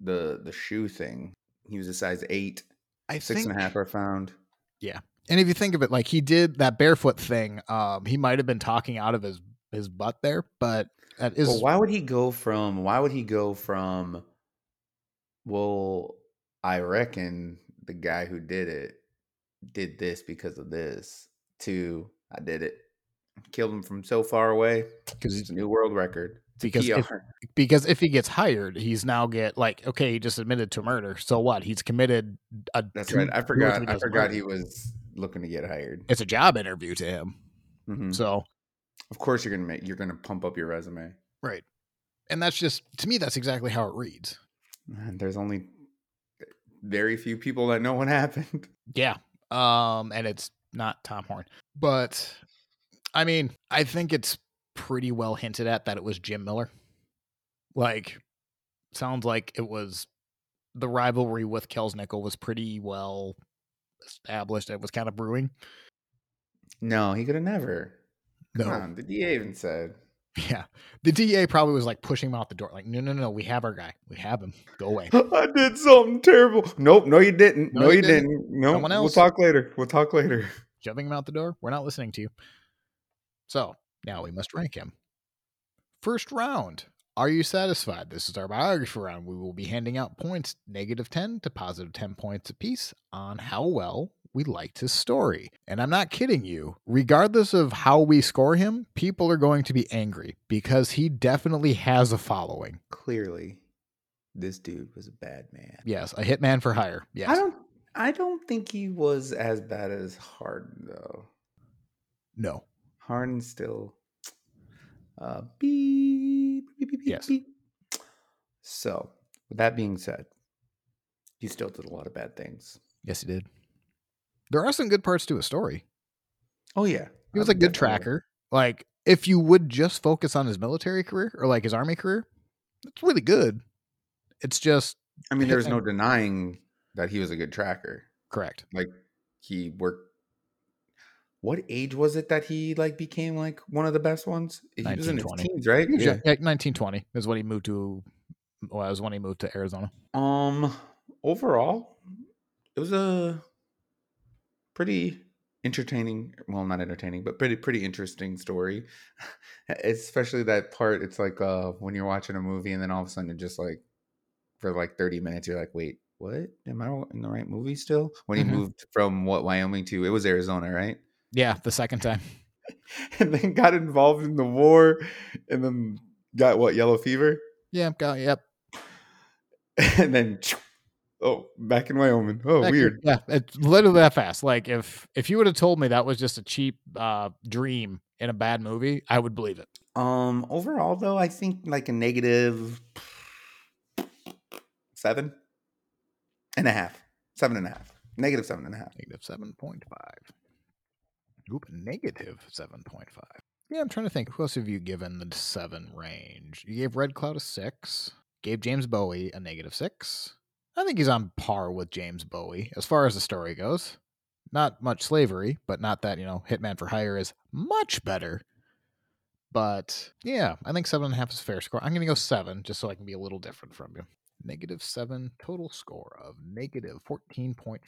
the the shoe thing. He was a size eight, I six and a half are found. Yeah, and if you think of it, like he did that barefoot thing, um, he might have been talking out of his his butt there, but that is Well, why would he go from? Why would he go from? Well, I reckon the guy who did it did this because of this. To I did it, killed him from so far away. because It's a new world record. Because if- because if he gets hired, he's now get like okay, he just admitted to murder. So what? He's committed. A That's two- right. I forgot. I forgot murders. he was looking to get hired. It's a job interview to him. Mhm. So Of course, you're gonna make. You're gonna pump up your resume. Right. And that's just to me that's exactly how it reads. Man, there's only very few people that know what happened. Yeah. Um, and it's not Tom Horn. But I mean, I think it's pretty well hinted at that it was Jim Miller. Like, sounds like it was the rivalry with Kels Nickell was pretty well established. It was kind of brewing. No, he could have never. Come no. on, the DA even said. Yeah. The DA probably was like pushing him out the door, like, no, no, no, we have our guy. We have him. Go away. I did something terrible. Nope, no, you didn't. No, no you didn't. didn't. No, Someone else. We'll talk later. We'll talk later. Shoving him out the door. We're not listening to you. So now we must rank him. First round. Are you satisfied? This is our biography round. We will be handing out points negative 10 to positive 10 points apiece on how well we liked his story. And I'm not kidding you. Regardless of how we score him, people are going to be angry because he definitely has a following. Clearly, this dude was a bad man. Yes, a hitman for hire. Yes. I don't I don't think he was as bad as Hardin though. No. Hardin still uh beep, beep, beep, yes. Beep. So, with that being said, he still did a lot of bad things. Yes, he did. There are some good parts to his story. Oh yeah, he was a good tracker. Like if you would just focus on his military career or like his army career, it's really good. It's just I mean, there's no denying that he was a good tracker. Correct. Like he worked what age was it that he like became like one of the best ones? He was in his teens, right? Yeah. yeah, 1920 is when he moved to. Well, it was when he moved to Arizona. Um, overall, it was a pretty entertaining well not entertaining but pretty pretty interesting story especially that part it's like uh when you're watching a movie and then all of a sudden it just like for like 30 minutes you're like wait what am i in the right movie still when he mm-hmm. moved from what wyoming to it was arizona right yeah the second time and then got involved in the war and then got what yellow fever yeah got yep and then Oh, back in Wyoming. Oh, back weird. In, yeah, it's literally that fast. Like if if you would have told me that was just a cheap uh dream in a bad movie, I would believe it. Um, overall though, I think like a negative seven and a half, seven and a half, negative seven and a half, negative seven point five. Oop, negative seven point five. Yeah, I'm trying to think. Who else have you given the seven range? You gave Red Cloud a six. Gave James Bowie a negative six. I think he's on par with James Bowie as far as the story goes. Not much slavery, but not that, you know, Hitman for Hire is much better. But yeah, I think seven and a half is fair score. I'm going to go seven just so I can be a little different from you. Negative seven, total score of negative 14.5.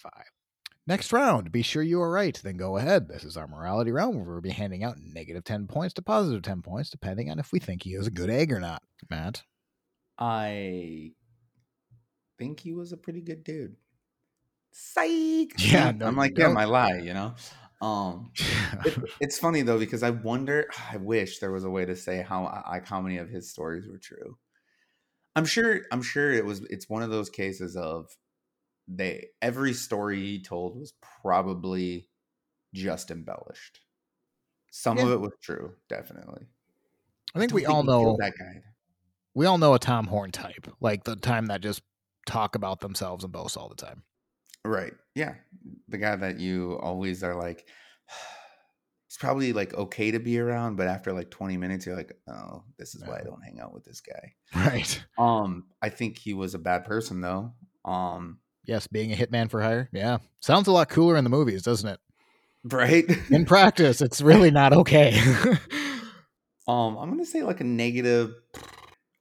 Next round, be sure you are right, then go ahead. This is our morality round where we'll be handing out negative 10 points to positive 10 points, depending on if we think he is a good egg or not. Matt? I think he was a pretty good dude. Psych. Yeah, no, I'm like him. I lie, you know. Um, it, it's funny though because I wonder. I wish there was a way to say how like how many of his stories were true. I'm sure. I'm sure it was. It's one of those cases of they every story he told was probably just embellished. Some yeah. of it was true, definitely. I think I we think all know that guy. We all know a Tom Horn type, like the time that just talk about themselves and boast all the time. Right. Yeah. The guy that you always are like, it's probably like okay to be around, but after like 20 minutes, you're like, oh, this is why I don't hang out with this guy. Right. Um, I think he was a bad person though. Um, yes, being a hitman for hire. Yeah. Sounds a lot cooler in the movies, doesn't it? Right. in practice, it's really not okay. um, I'm gonna say like a negative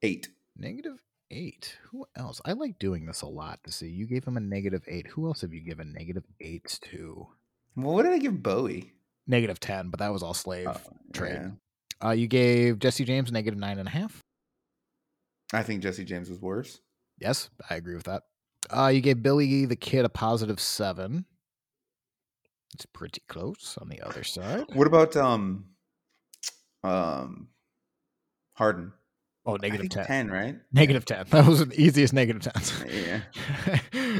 eight. Negative eight. Who else? I like doing this a lot to see. You gave him a negative eight. Who else have you given negative eights to? Well, what did I give Bowie? Negative 10, but that was all slave oh, trade. Yeah. Uh, you gave Jesse James negative nine and a half. I think Jesse James was worse. Yes, I agree with that. Uh, you gave Billy the Kid a positive seven. It's pretty close on the other side. What about um um Hardin? Oh, negative 10. 10, right? Negative 10. That was the easiest negative 10. yeah.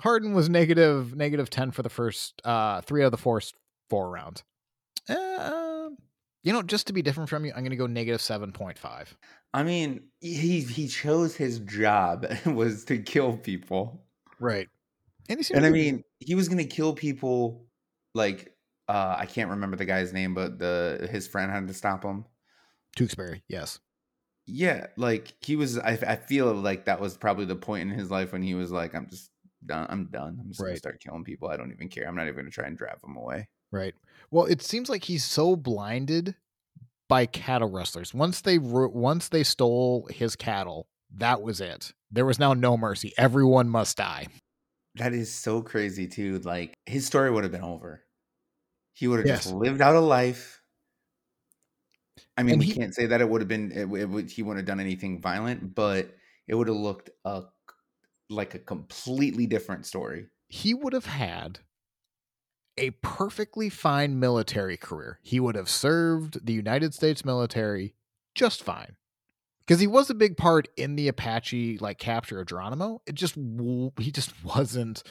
Hardin was negative negative 10 for the first uh three out of the first four rounds. Uh, you know, just to be different from you, I'm going to go negative 7.5. I mean, he he chose his job was to kill people. Right. And, and I mean, he was gonna kill people like uh I can't remember the guy's name, but the his friend had to stop him. Tewksbury, yes. Yeah, like he was I, I feel like that was probably the point in his life when he was like, I'm just done. I'm done. I'm just right. gonna start killing people. I don't even care. I'm not even gonna try and drive them away. Right. Well, it seems like he's so blinded by cattle rustlers. Once they once they stole his cattle, that was it. There was now no mercy. Everyone must die. That is so crazy too. Like his story would have been over. He would have yes. just lived out a life. I mean, and we he, can't say that it would have been it, it would, he wouldn't have done anything violent, but it would have looked a, like a completely different story. He would have had a perfectly fine military career. He would have served the United States military just fine. Because he was a big part in the Apache like capture of Geronimo. It just he just wasn't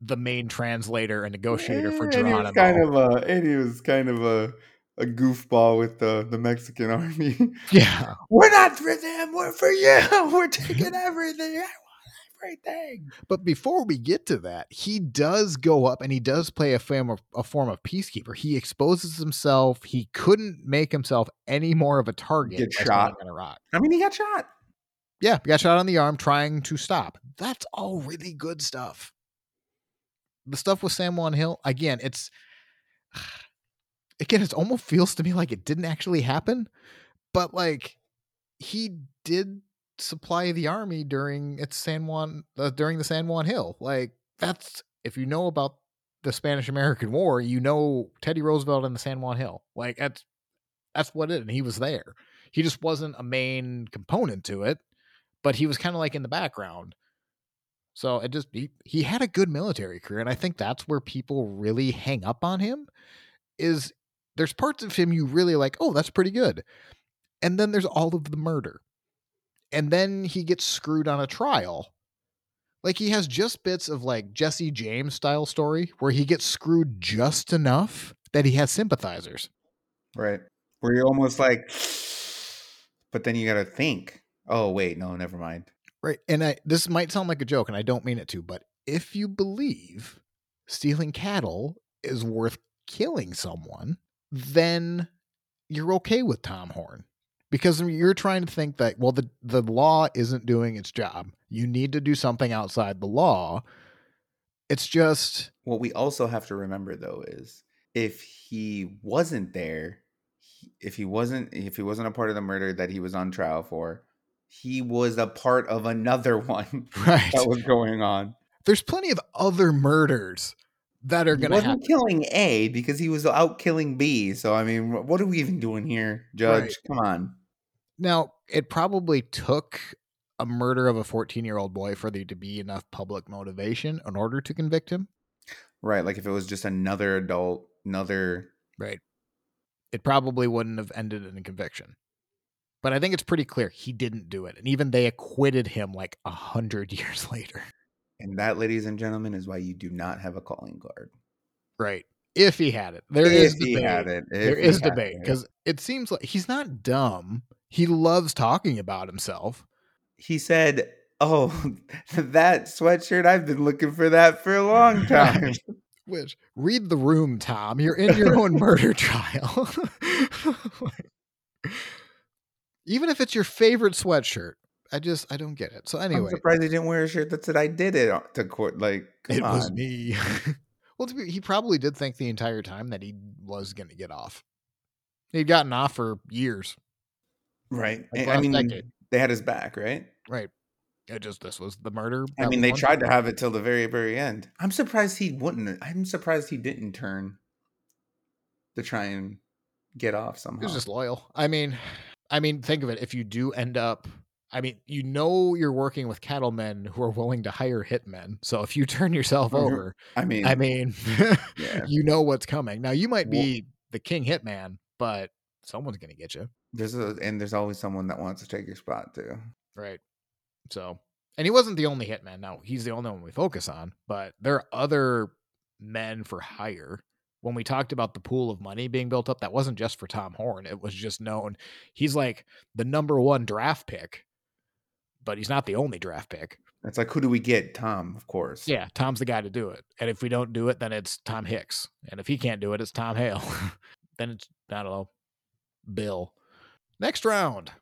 the main translator and negotiator for Geronimo. And he was kind of a and he was kind of a a goofball with the the Mexican army. Yeah, we're not for them. We're for you. We're taking everything everything. But before we get to that, he does go up and he does play a form of a form of peacekeeper. He exposes himself. He couldn't make himself any more of a target. Get shot. I mean, he got shot. Yeah, he got shot on the arm trying to stop. That's all really good stuff. The stuff with San Juan Hill, again, it's again, it almost feels to me like it didn't actually happen, but like he did supply the army during its San Juan uh, during the San Juan Hill. Like that's if you know about the Spanish American War, you know Teddy Roosevelt and the San Juan Hill. Like that's that's what it and he was there. He just wasn't a main component to it, but he was kind of like in the background. So it just he, he had a good military career and I think that's where people really hang up on him is there's parts of him you really like, "Oh, that's pretty good." And then there's all of the murder and then he gets screwed on a trial. Like he has just bits of like Jesse James style story where he gets screwed just enough that he has sympathizers. Right. Where you're almost like but then you got to think, "Oh, wait, no, never mind." Right. And I this might sound like a joke and I don't mean it to, but if you believe stealing cattle is worth killing someone, then you're okay with Tom Horn because you're trying to think that well the the law isn't doing its job. You need to do something outside the law. It's just what we also have to remember though is if he wasn't there, if he wasn't if he wasn't a part of the murder that he was on trial for, he was a part of another one right. that was going on. There's plenty of other murders that are going to happen. killing A because he was out killing B. So I mean, what are we even doing here, Judge? Right. Come on. Now, it probably took a murder of a 14 year old boy for there to be enough public motivation in order to convict him. Right. Like if it was just another adult, another. Right. It probably wouldn't have ended in a conviction. But I think it's pretty clear he didn't do it. And even they acquitted him like a hundred years later. And that, ladies and gentlemen, is why you do not have a calling card. Right. If he had it. There if is debate. It, there is debate. Because it seems like he's not dumb he loves talking about himself. He said, "Oh, that sweatshirt! I've been looking for that for a long time." Which read the room, Tom. You're in your own murder trial. Even if it's your favorite sweatshirt, I just I don't get it. So anyway, I'm surprised he didn't wear a shirt that said "I did it" uh, to court. Like it on. was me. well, be, he probably did think the entire time that he was going to get off. He'd gotten off for years. Right. Like I mean, decade. they had his back, right? Right. It just this was the murder. I mean, they tried to have it till the very, very end. I'm surprised he wouldn't. I'm surprised he didn't turn to try and get off somehow. He was just loyal. I mean, I mean, think of it. If you do end up, I mean, you know, you're working with cattlemen who are willing to hire hitmen. So if you turn yourself mm-hmm. over, I mean, I mean, yeah. you know what's coming. Now you might be well, the king hitman, but someone's going to get you. There's a and there's always someone that wants to take your spot too. Right. So, and he wasn't the only hitman. Now he's the only one we focus on, but there are other men for hire. When we talked about the pool of money being built up, that wasn't just for Tom Horn. It was just known he's like the number one draft pick, but he's not the only draft pick. It's like, who do we get? Tom, of course. Yeah, Tom's the guy to do it. And if we don't do it, then it's Tom Hicks. And if he can't do it, it's Tom Hale. then it's, I don't know, Bill. Next round.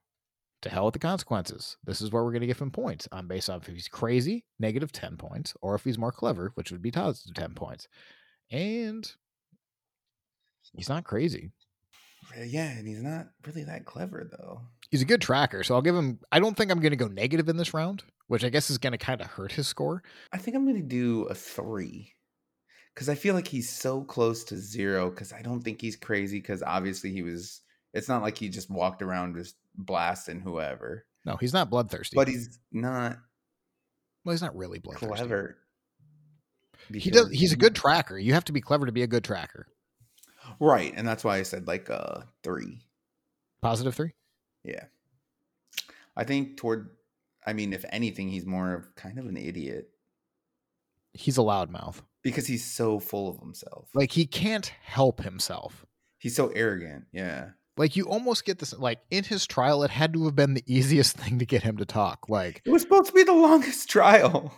To hell with the consequences. This is where we're going to give him points on based off if he's crazy, negative 10 points, or if he's more clever, which would be positive 10 points. And he's not crazy. Yeah, and he's not really that clever though. He's a good tracker, so I'll give him. I don't think I'm going to go negative in this round, which I guess is going to kind of hurt his score. I think I'm going to do a three because I feel like he's so close to zero. Because I don't think he's crazy. Because obviously he was. It's not like he just walked around just blasting whoever. No, he's not bloodthirsty, but he's not. Well, he's not really bloodthirsty. Clever. He does. He's a good tracker. You have to be clever to be a good tracker. Right, and that's why I said like uh three. Positive three. Yeah, I think toward. I mean, if anything, he's more of kind of an idiot. He's a loudmouth because he's so full of himself. Like he can't help himself. He's so arrogant. Yeah. Like you almost get this like in his trial, it had to have been the easiest thing to get him to talk. Like it was supposed to be the longest trial.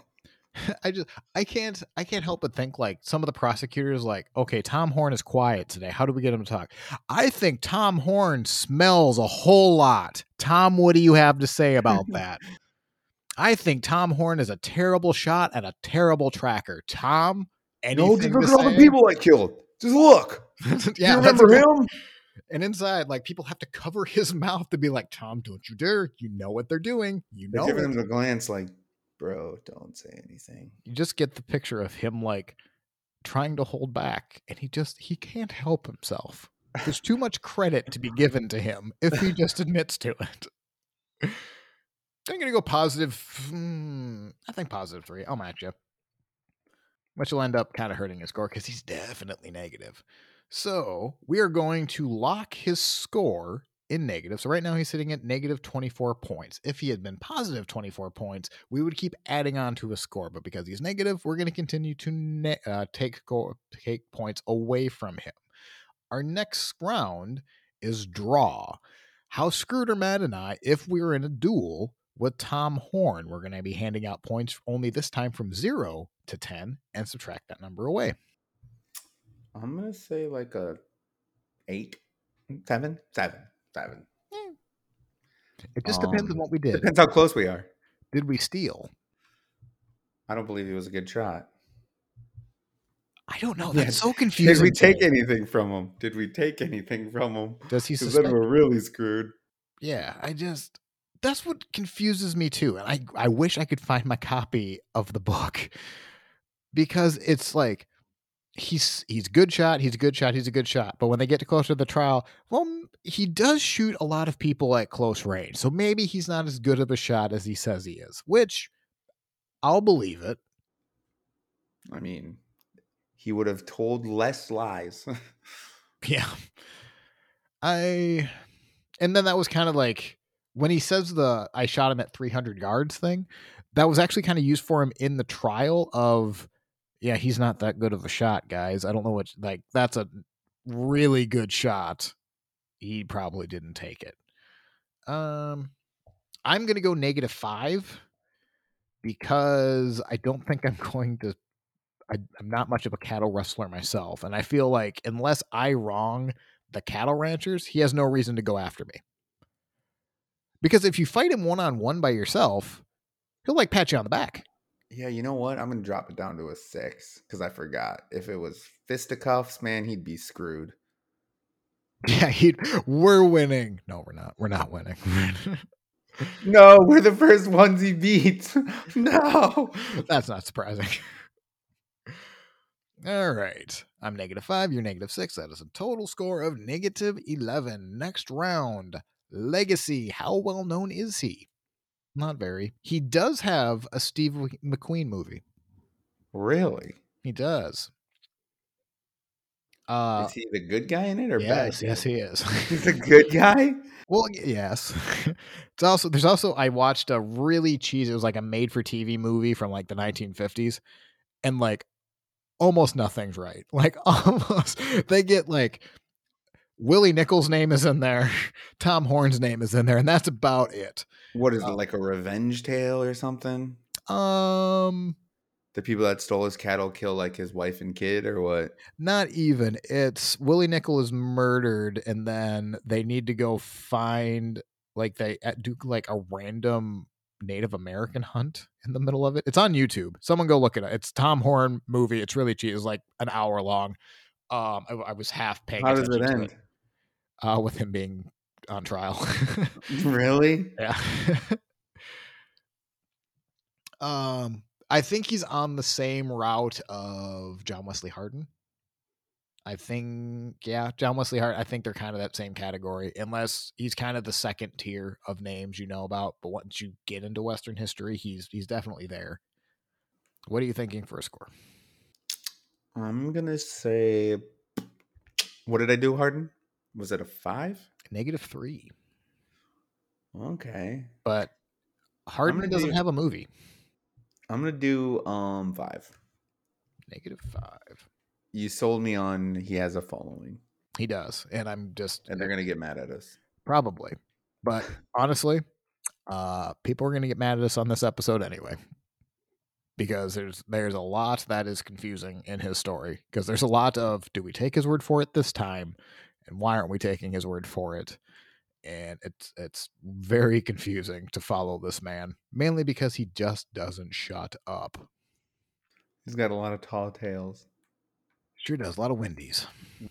I just I can't I can't help but think like some of the prosecutors like okay Tom Horn is quiet today. How do we get him to talk? I think Tom Horn smells a whole lot. Tom what do you have to say about that? I think Tom Horn is a terrible shot and a terrible tracker. Tom no just look at all the people I killed. Just look. Yeah you remember him and inside, like people have to cover his mouth to be like, Tom, don't you dare. You know what they're doing. You know. Giving him the glance like, bro, don't say anything. You just get the picture of him like trying to hold back, and he just he can't help himself. There's too much credit to be given to him if he just admits to it. I'm gonna go positive. Hmm, I think positive three. I'll match you. Which will end up kind of hurting his score because he's definitely negative. So we are going to lock his score in negative. So right now he's sitting at negative 24 points. If he had been positive 24 points, we would keep adding on to his score. But because he's negative, we're going to continue to ne- uh, take go- take points away from him. Our next round is draw. How screwed are Matt and I if we were in a duel with Tom Horn? We're going to be handing out points only this time from zero to 10 and subtract that number away. I'm going to say like a eight, seven, seven seven. It just depends um, on what we did. Depends how close we are. Did we steal? I don't believe it was a good shot. I don't know. That's so confusing. Did we take anything from him? Did we take anything from him? Does he? Suspect- then we're really screwed. Yeah, I just that's what confuses me too. And I I wish I could find my copy of the book because it's like he's he's good shot, he's a good shot, he's a good shot. But when they get to closer to the trial, well, he does shoot a lot of people at close range. So maybe he's not as good of a shot as he says he is, which I'll believe it. I mean, he would have told less lies. yeah. I and then that was kind of like when he says the I shot him at 300 yards thing, that was actually kind of used for him in the trial of yeah, he's not that good of a shot, guys. I don't know what like that's a really good shot he probably didn't take it. Um, I'm going to go negative five because I don't think I'm going to. I, I'm not much of a cattle rustler myself, and I feel like unless I wrong the cattle ranchers, he has no reason to go after me. Because if you fight him one on one by yourself, he'll like pat you on the back. Yeah, you know what? I'm gonna drop it down to a six because I forgot. If it was fisticuffs, man, he'd be screwed. Yeah, he'd. we're winning. No, we're not. We're not winning. no, we're the first ones he beats. no, that's not surprising. All right. I'm negative five. You're negative six. That is a total score of negative 11. Next round Legacy. How well known is he? Not very. He does have a Steve McQueen movie. Really? He does. Uh, is he the good guy in it or yes, bad? Yes, he is. He's a good guy. well, yes. it's also there's also I watched a really cheesy. It was like a made-for-TV movie from like the 1950s, and like almost nothing's right. Like almost they get like Willie Nickell's name is in there, Tom Horn's name is in there, and that's about it. What is uh, it like a revenge tale or something? Um, the people that stole his cattle kill like his wife and kid, or what? Not even. It's Willie Nickell is murdered, and then they need to go find like they do like a random Native American hunt in the middle of it. It's on YouTube. Someone go look at it. It's Tom Horn movie. It's really cheap. It's like an hour long. Um, I, I was half paying. How does it end? It, uh, with him being on trial. really? Yeah. um, I think he's on the same route of John Wesley Hardin. I think, yeah, John Wesley Hart. I think they're kind of that same category, unless he's kind of the second tier of names you know about. But once you get into Western history, he's he's definitely there. What are you thinking for a score? I'm gonna say, what did I do, Hardin? Was it a five? Negative three. Okay, but Hardin doesn't do, have a movie. I'm gonna do um five. Negative five you sold me on he has a following. He does, and I'm just and they're gonna get mad at us probably. But honestly, uh, people are gonna get mad at us on this episode anyway because there's there's a lot that is confusing in his story because there's a lot of do we take his word for it this time and why aren't we taking his word for it and it's it's very confusing to follow this man mainly because he just doesn't shut up he's got a lot of tall tales Sure does. A lot of Wendy's. Mm.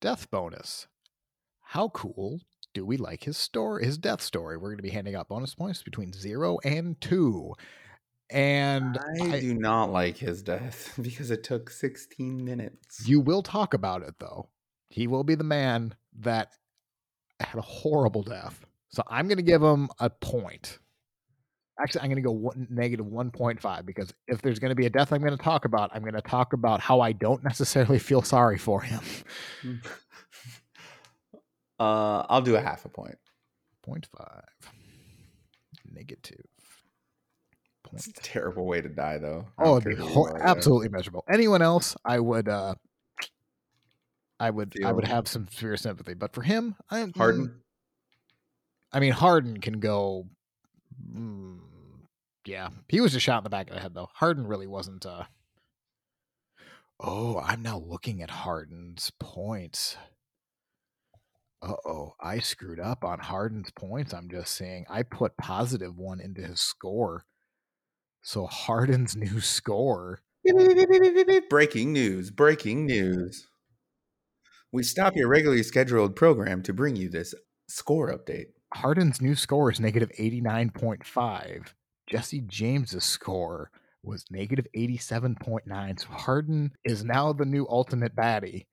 Death bonus. How cool do we like his story, his death story? We're going to be handing out bonus points between zero and two. And I, I do not like his death because it took 16 minutes. You will talk about it though. He will be the man that had a horrible death. So I'm going to give him a point. Actually i'm going to go one, negative 1.5 because if there's going to be a death i'm going to talk about i'm going to talk about how i don't necessarily feel sorry for him. Uh i'll do a half a point. 0.5 negative it's a terrible way to die though. Oh it'd be hor- absolutely miserable. Anyone else i would uh i would feel. i would have some severe sympathy but for him i hardin i mean Hardin can go Mm, yeah, he was just shot in the back of the head though. Hardin really wasn't. uh Oh, I'm now looking at Hardin's points. Uh oh, I screwed up on Hardin's points. I'm just saying I put positive one into his score. So Hardin's new score. Breaking news, breaking news. We stop your regularly scheduled program to bring you this score update. Hardin's new score is negative 89.5. Jesse James's score was negative 87.9. So Hardin is now the new ultimate baddie.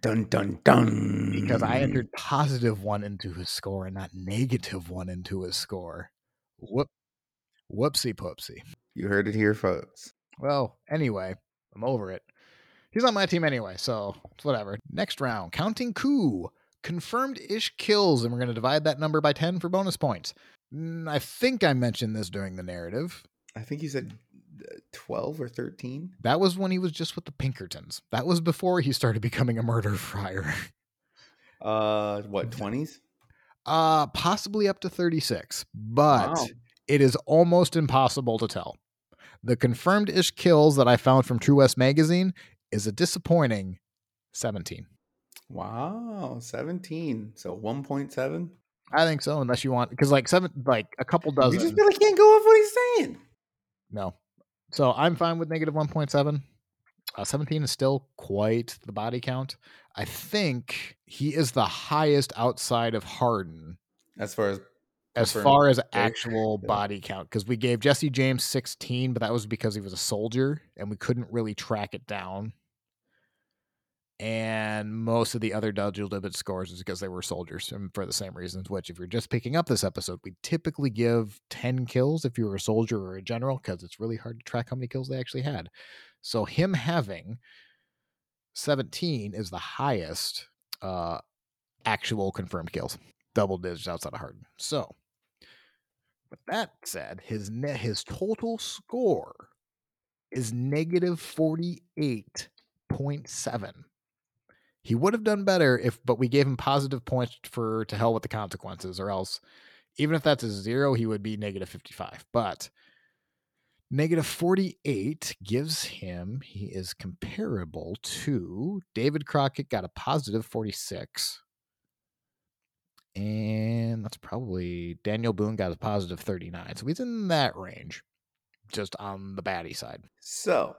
Dun dun dun. Because I entered positive one into his score and not negative one into his score. Whoop whoopsie poopsie. You heard it here, folks. Well, anyway, I'm over it. He's on my team anyway, so it's whatever. Next round, counting coup confirmed ish kills, and we're going to divide that number by 10 for bonus points. Mm, I think I mentioned this during the narrative. I think you said uh, 12 or 13. That was when he was just with the Pinkertons. That was before he started becoming a murder friar. Uh, what, 20s? Uh, possibly up to 36, but wow. it is almost impossible to tell. The confirmed ish kills that I found from True West magazine is a disappointing 17. Wow, 17. So 1.7? I think so, unless you want because like seven like a couple dozen. You just really can't go off what he's saying. No. So I'm fine with negative 1.7. Uh, 17 is still quite the body count. I think he is the highest outside of Hardin. As far as as far as actual yeah. body count because we gave Jesse James 16 but that was because he was a soldier and we couldn't really track it down and most of the other Dudgel scores is because they were soldiers, and for the same reasons. Which, if you're just picking up this episode, we typically give ten kills if you're a soldier or a general, because it's really hard to track how many kills they actually had. So him having seventeen is the highest uh, actual confirmed kills, double digits outside of hardin So, with that said, his net his total score is negative forty eight point seven he would have done better if, but we gave him positive points for to hell with the consequences, or else, even if that's a zero, he would be negative 55. But Negative 48 gives him, he is comparable to David Crockett, got a positive 46. And that's probably Daniel Boone got a positive 39. So he's in that range, just on the baddie side. So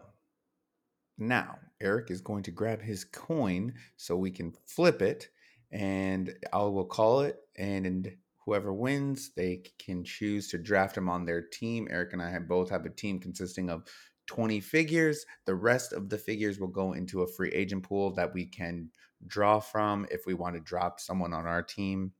now Eric is going to grab his coin so we can flip it, and I will call it. And whoever wins, they can choose to draft him on their team. Eric and I have both have a team consisting of 20 figures. The rest of the figures will go into a free agent pool that we can draw from if we want to drop someone on our team.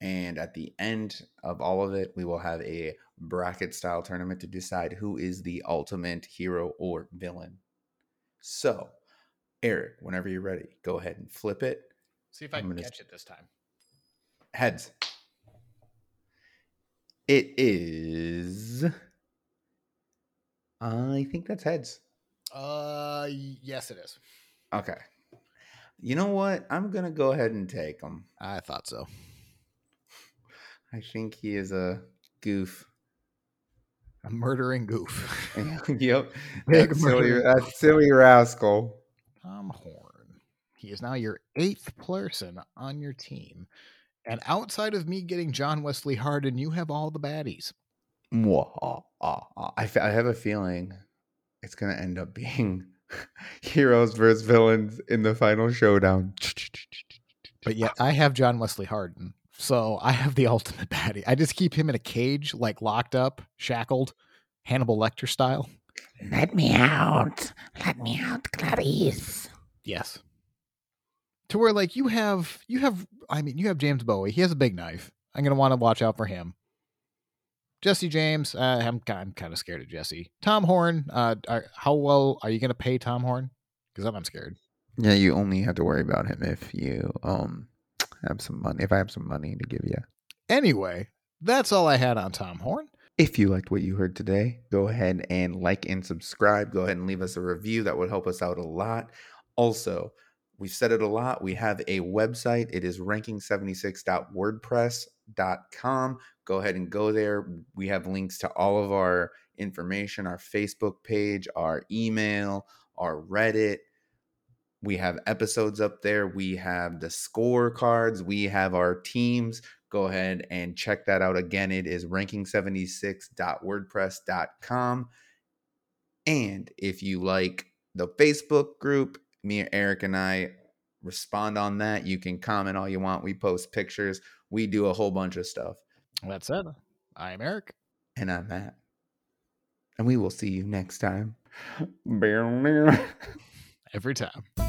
And at the end of all of it, we will have a bracket style tournament to decide who is the ultimate hero or villain. So, Eric, whenever you're ready, go ahead and flip it. See if I can catch it this time. Heads. It is. I think that's heads. Uh, yes, it is. Okay. You know what? I'm gonna go ahead and take him. I thought so. I think he is a goof. A murdering goof. yep. Big that silly, that silly rascal. Tom Horn. He is now your eighth person on your team. And outside of me getting John Wesley Hardin, you have all the baddies. I have a feeling it's going to end up being heroes versus villains in the final showdown. But yet I have John Wesley Hardin. So I have the ultimate baddie. I just keep him in a cage, like locked up, shackled, Hannibal Lecter style. Let me out. Let me out, Clarice. Yes to where like you have you have I mean you have James Bowie. He has a big knife. I'm gonna want to watch out for him. Jesse James, uh, I'm I'm kind of scared of Jesse. Tom Horn, uh, are, how well are you gonna pay Tom Horn? Because I'm scared. Yeah, you only have to worry about him if you um have some money. If I have some money to give you. Anyway, that's all I had on Tom Horn. If you liked what you heard today, go ahead and like and subscribe. Go ahead and leave us a review. That would help us out a lot. Also, We've said it a lot. We have a website. It is ranking76.wordpress.com. Go ahead and go there. We have links to all of our information, our Facebook page, our email, our Reddit. We have episodes up there. We have the scorecards. We have our teams. Go ahead and check that out. Again, it is ranking76.wordpress.com. And if you like the Facebook group, me, Eric, and I respond on that. You can comment all you want. We post pictures. We do a whole bunch of stuff. That's it. I'm Eric. And I'm Matt. And we will see you next time. Every time.